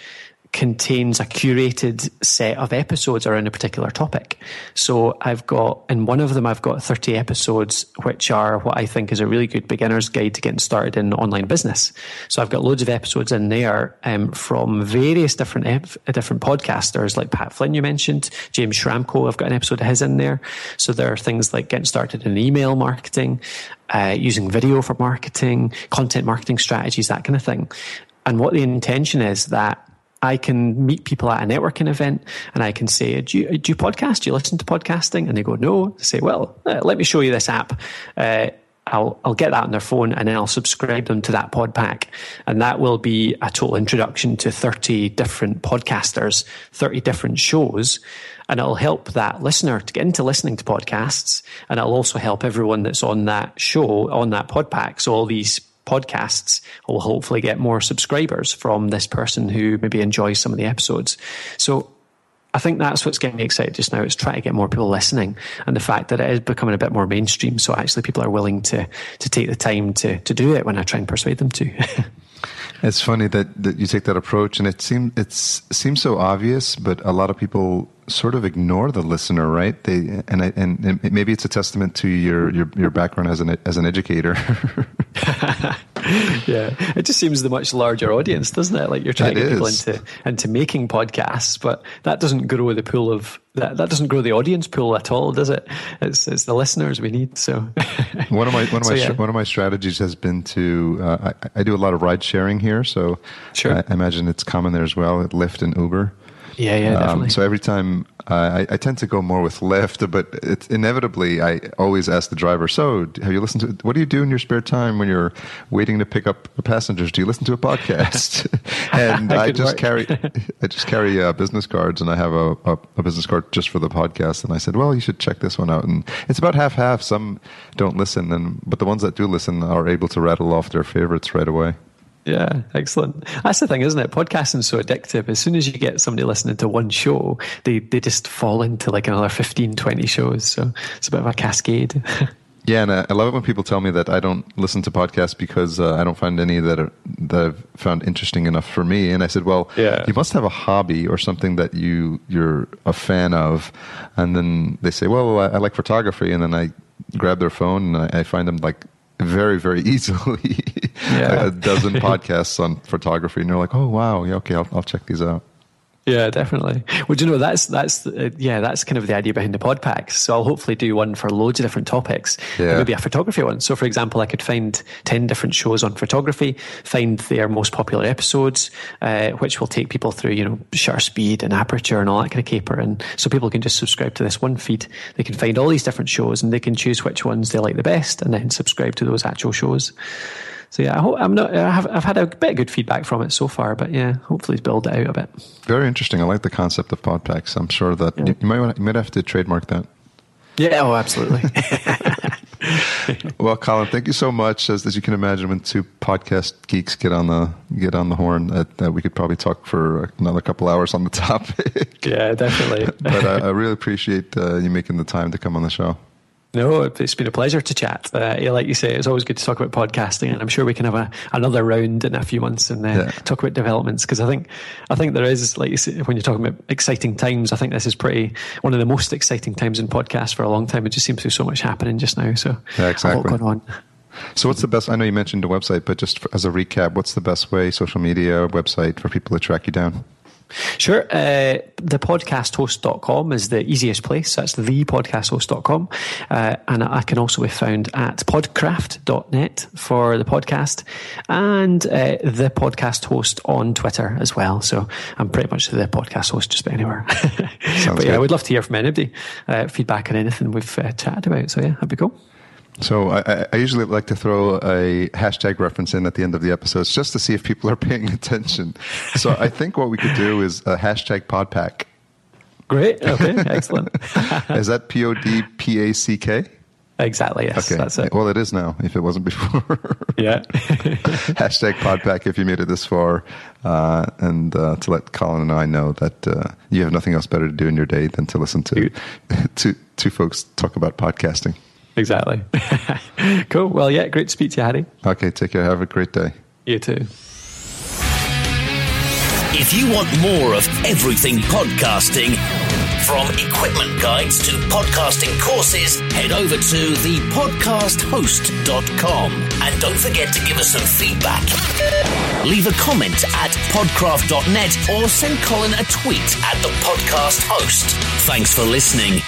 contains a curated set of episodes around a particular topic. So I've got, in one of them, I've got 30 episodes, which are what I think is a really good beginner's guide to getting started in online business. So I've got loads of episodes in there um, from various different ep- different podcasters, like Pat Flynn, you mentioned, James Schramko. I've got an episode of his in there. So there are things like getting started in email marketing, uh, using video for marketing, content marketing strategies, that kind of thing. And what the intention is that I can meet people at a networking event and I can say, do you, do you podcast? Do you listen to podcasting? And they go, no. I say, well, uh, let me show you this app. Uh, I'll, I'll get that on their phone and then I'll subscribe them to that pod pack. And that will be a total introduction to 30 different podcasters, 30 different shows. And it'll help that listener to get into listening to podcasts. And it'll also help everyone that's on that show, on that pod pack. So all these podcasts will hopefully get more subscribers from this person who maybe enjoys some of the episodes. So I think that's what's getting me excited just now. Is trying to get more people listening, and the fact that it is becoming a bit more mainstream. So actually, people are willing to to take the time to to do it when I try and persuade them to. it's funny that, that you take that approach, and it seems it's seems so obvious, but a lot of people sort of ignore the listener, right? They and I, and, maybe it's a testament to your your, your background as an as an educator. yeah, it just seems the much larger audience, doesn't it? Like you're trying it to get is. people into into making podcasts, but that doesn't grow the pool of that. That doesn't grow the audience pool at all, does it? It's it's the listeners we need. So one of my one of my so, yeah. one of my strategies has been to uh, I, I, do a lot of ride sharing here, so sure. I, I imagine it's common there as well at Lyft and Uber. Yeah, yeah, definitely. Um, so every time uh, I, I, tend to go more with Lyft, but it's inevitably I always ask the driver. So, have you listened to? What do you do in your spare time when you're waiting to pick up passengers? Do you listen to a podcast? and I just carry I just carry uh, business cards, and I have a, a, a, business card just for the podcast. And I said, well, you should check this one out. And it's about half half. Some don't listen, and but the ones that do listen are able to rattle off their favorites right away. Yeah, excellent. That's the thing, isn't it? Podcasting's so addictive. As soon as you get somebody listening to one show, they, they just fall into like another 15, 20 shows. So it's a bit of a cascade. yeah, and I love it when people tell me that I don't listen to podcasts because uh, I don't find any that are, that I've found interesting enough for me. And I said, well, yeah. you must have a hobby or something that you you're a fan of. And then they say, well, I, I like photography, and then I grab their phone and I, I find them like very, very easily Yeah. a dozen podcasts on photography, and you're like, oh wow, yeah, okay, I'll, I'll check these out. Yeah, definitely. Well, do you know that's that's uh, yeah, that's kind of the idea behind the pod packs. So I'll hopefully do one for loads of different topics. Yeah. Maybe a photography one. So, for example, I could find ten different shows on photography, find their most popular episodes, uh, which will take people through, you know, shutter speed and aperture and all that kind of caper. And so people can just subscribe to this one feed. They can find all these different shows and they can choose which ones they like the best, and then subscribe to those actual shows. So yeah, I hope, I'm not. I have, I've had a bit of good feedback from it so far, but yeah, hopefully build it out a bit. Very interesting. I like the concept of pod packs. I'm sure that you, you might want, you might have to trademark that. Yeah, oh, absolutely. Well, Colin, thank you so much. As, as you can imagine, when two podcast geeks get on the get on the horn, uh, uh, we could probably talk for another couple hours on the topic. yeah, definitely. but I, I really appreciate uh, you making the time to come on the show. No, it's been a pleasure to chat. Uh, yeah, like you say, it's always good to talk about podcasting, and I'm sure we can have a, another round in a few months and uh, Yeah. talk about developments because I think I think there is, like you say, when you're talking about exciting times, I think this is pretty one of the most exciting times in podcasts for a long time. It just seems to be so much happening just now. So Yeah, a exactly. lot going on. So, what's the best? I know you mentioned the website, but just for, as a recap, what's the best way, social media, website for people to track you down? Sure. Uh, thepodcasthost.com is the easiest place. That's the thepodcasthost.com. Uh, and I can also be found at podcraft.net for the podcast and uh, the podcast host on Twitter as well. So I'm pretty much the podcast host just about anywhere. but yeah, good. I would love to hear from anybody, uh, feedback on anything we've uh, chatted about. So yeah, that'd be cool. So, I, I- usually like to throw a hashtag reference in at the end of the episodes just to see if people are paying attention. So, I think what we could do is a hashtag podpack. Great. Okay. Excellent. Is that P O D P A C K? exactly. Yes. Okay. That's it. Well, it is now. If it wasn't before, Yeah. hashtag podpack. If you made it this far, uh, and uh, to let Colin and I know that uh, you have nothing else better to do in your day than to listen to two two folks talk about podcasting. Exactly. cool. Well, yeah. Great to speak to you, Harry. Okay, take care. Have a great day. You too. If you want more of everything podcasting, from equipment guides to podcasting courses, head over to thepodcasthost.com and don't forget to give us some feedback. Leave a comment at podcraft.net or send Colin a tweet at the podcast host. Thanks for listening.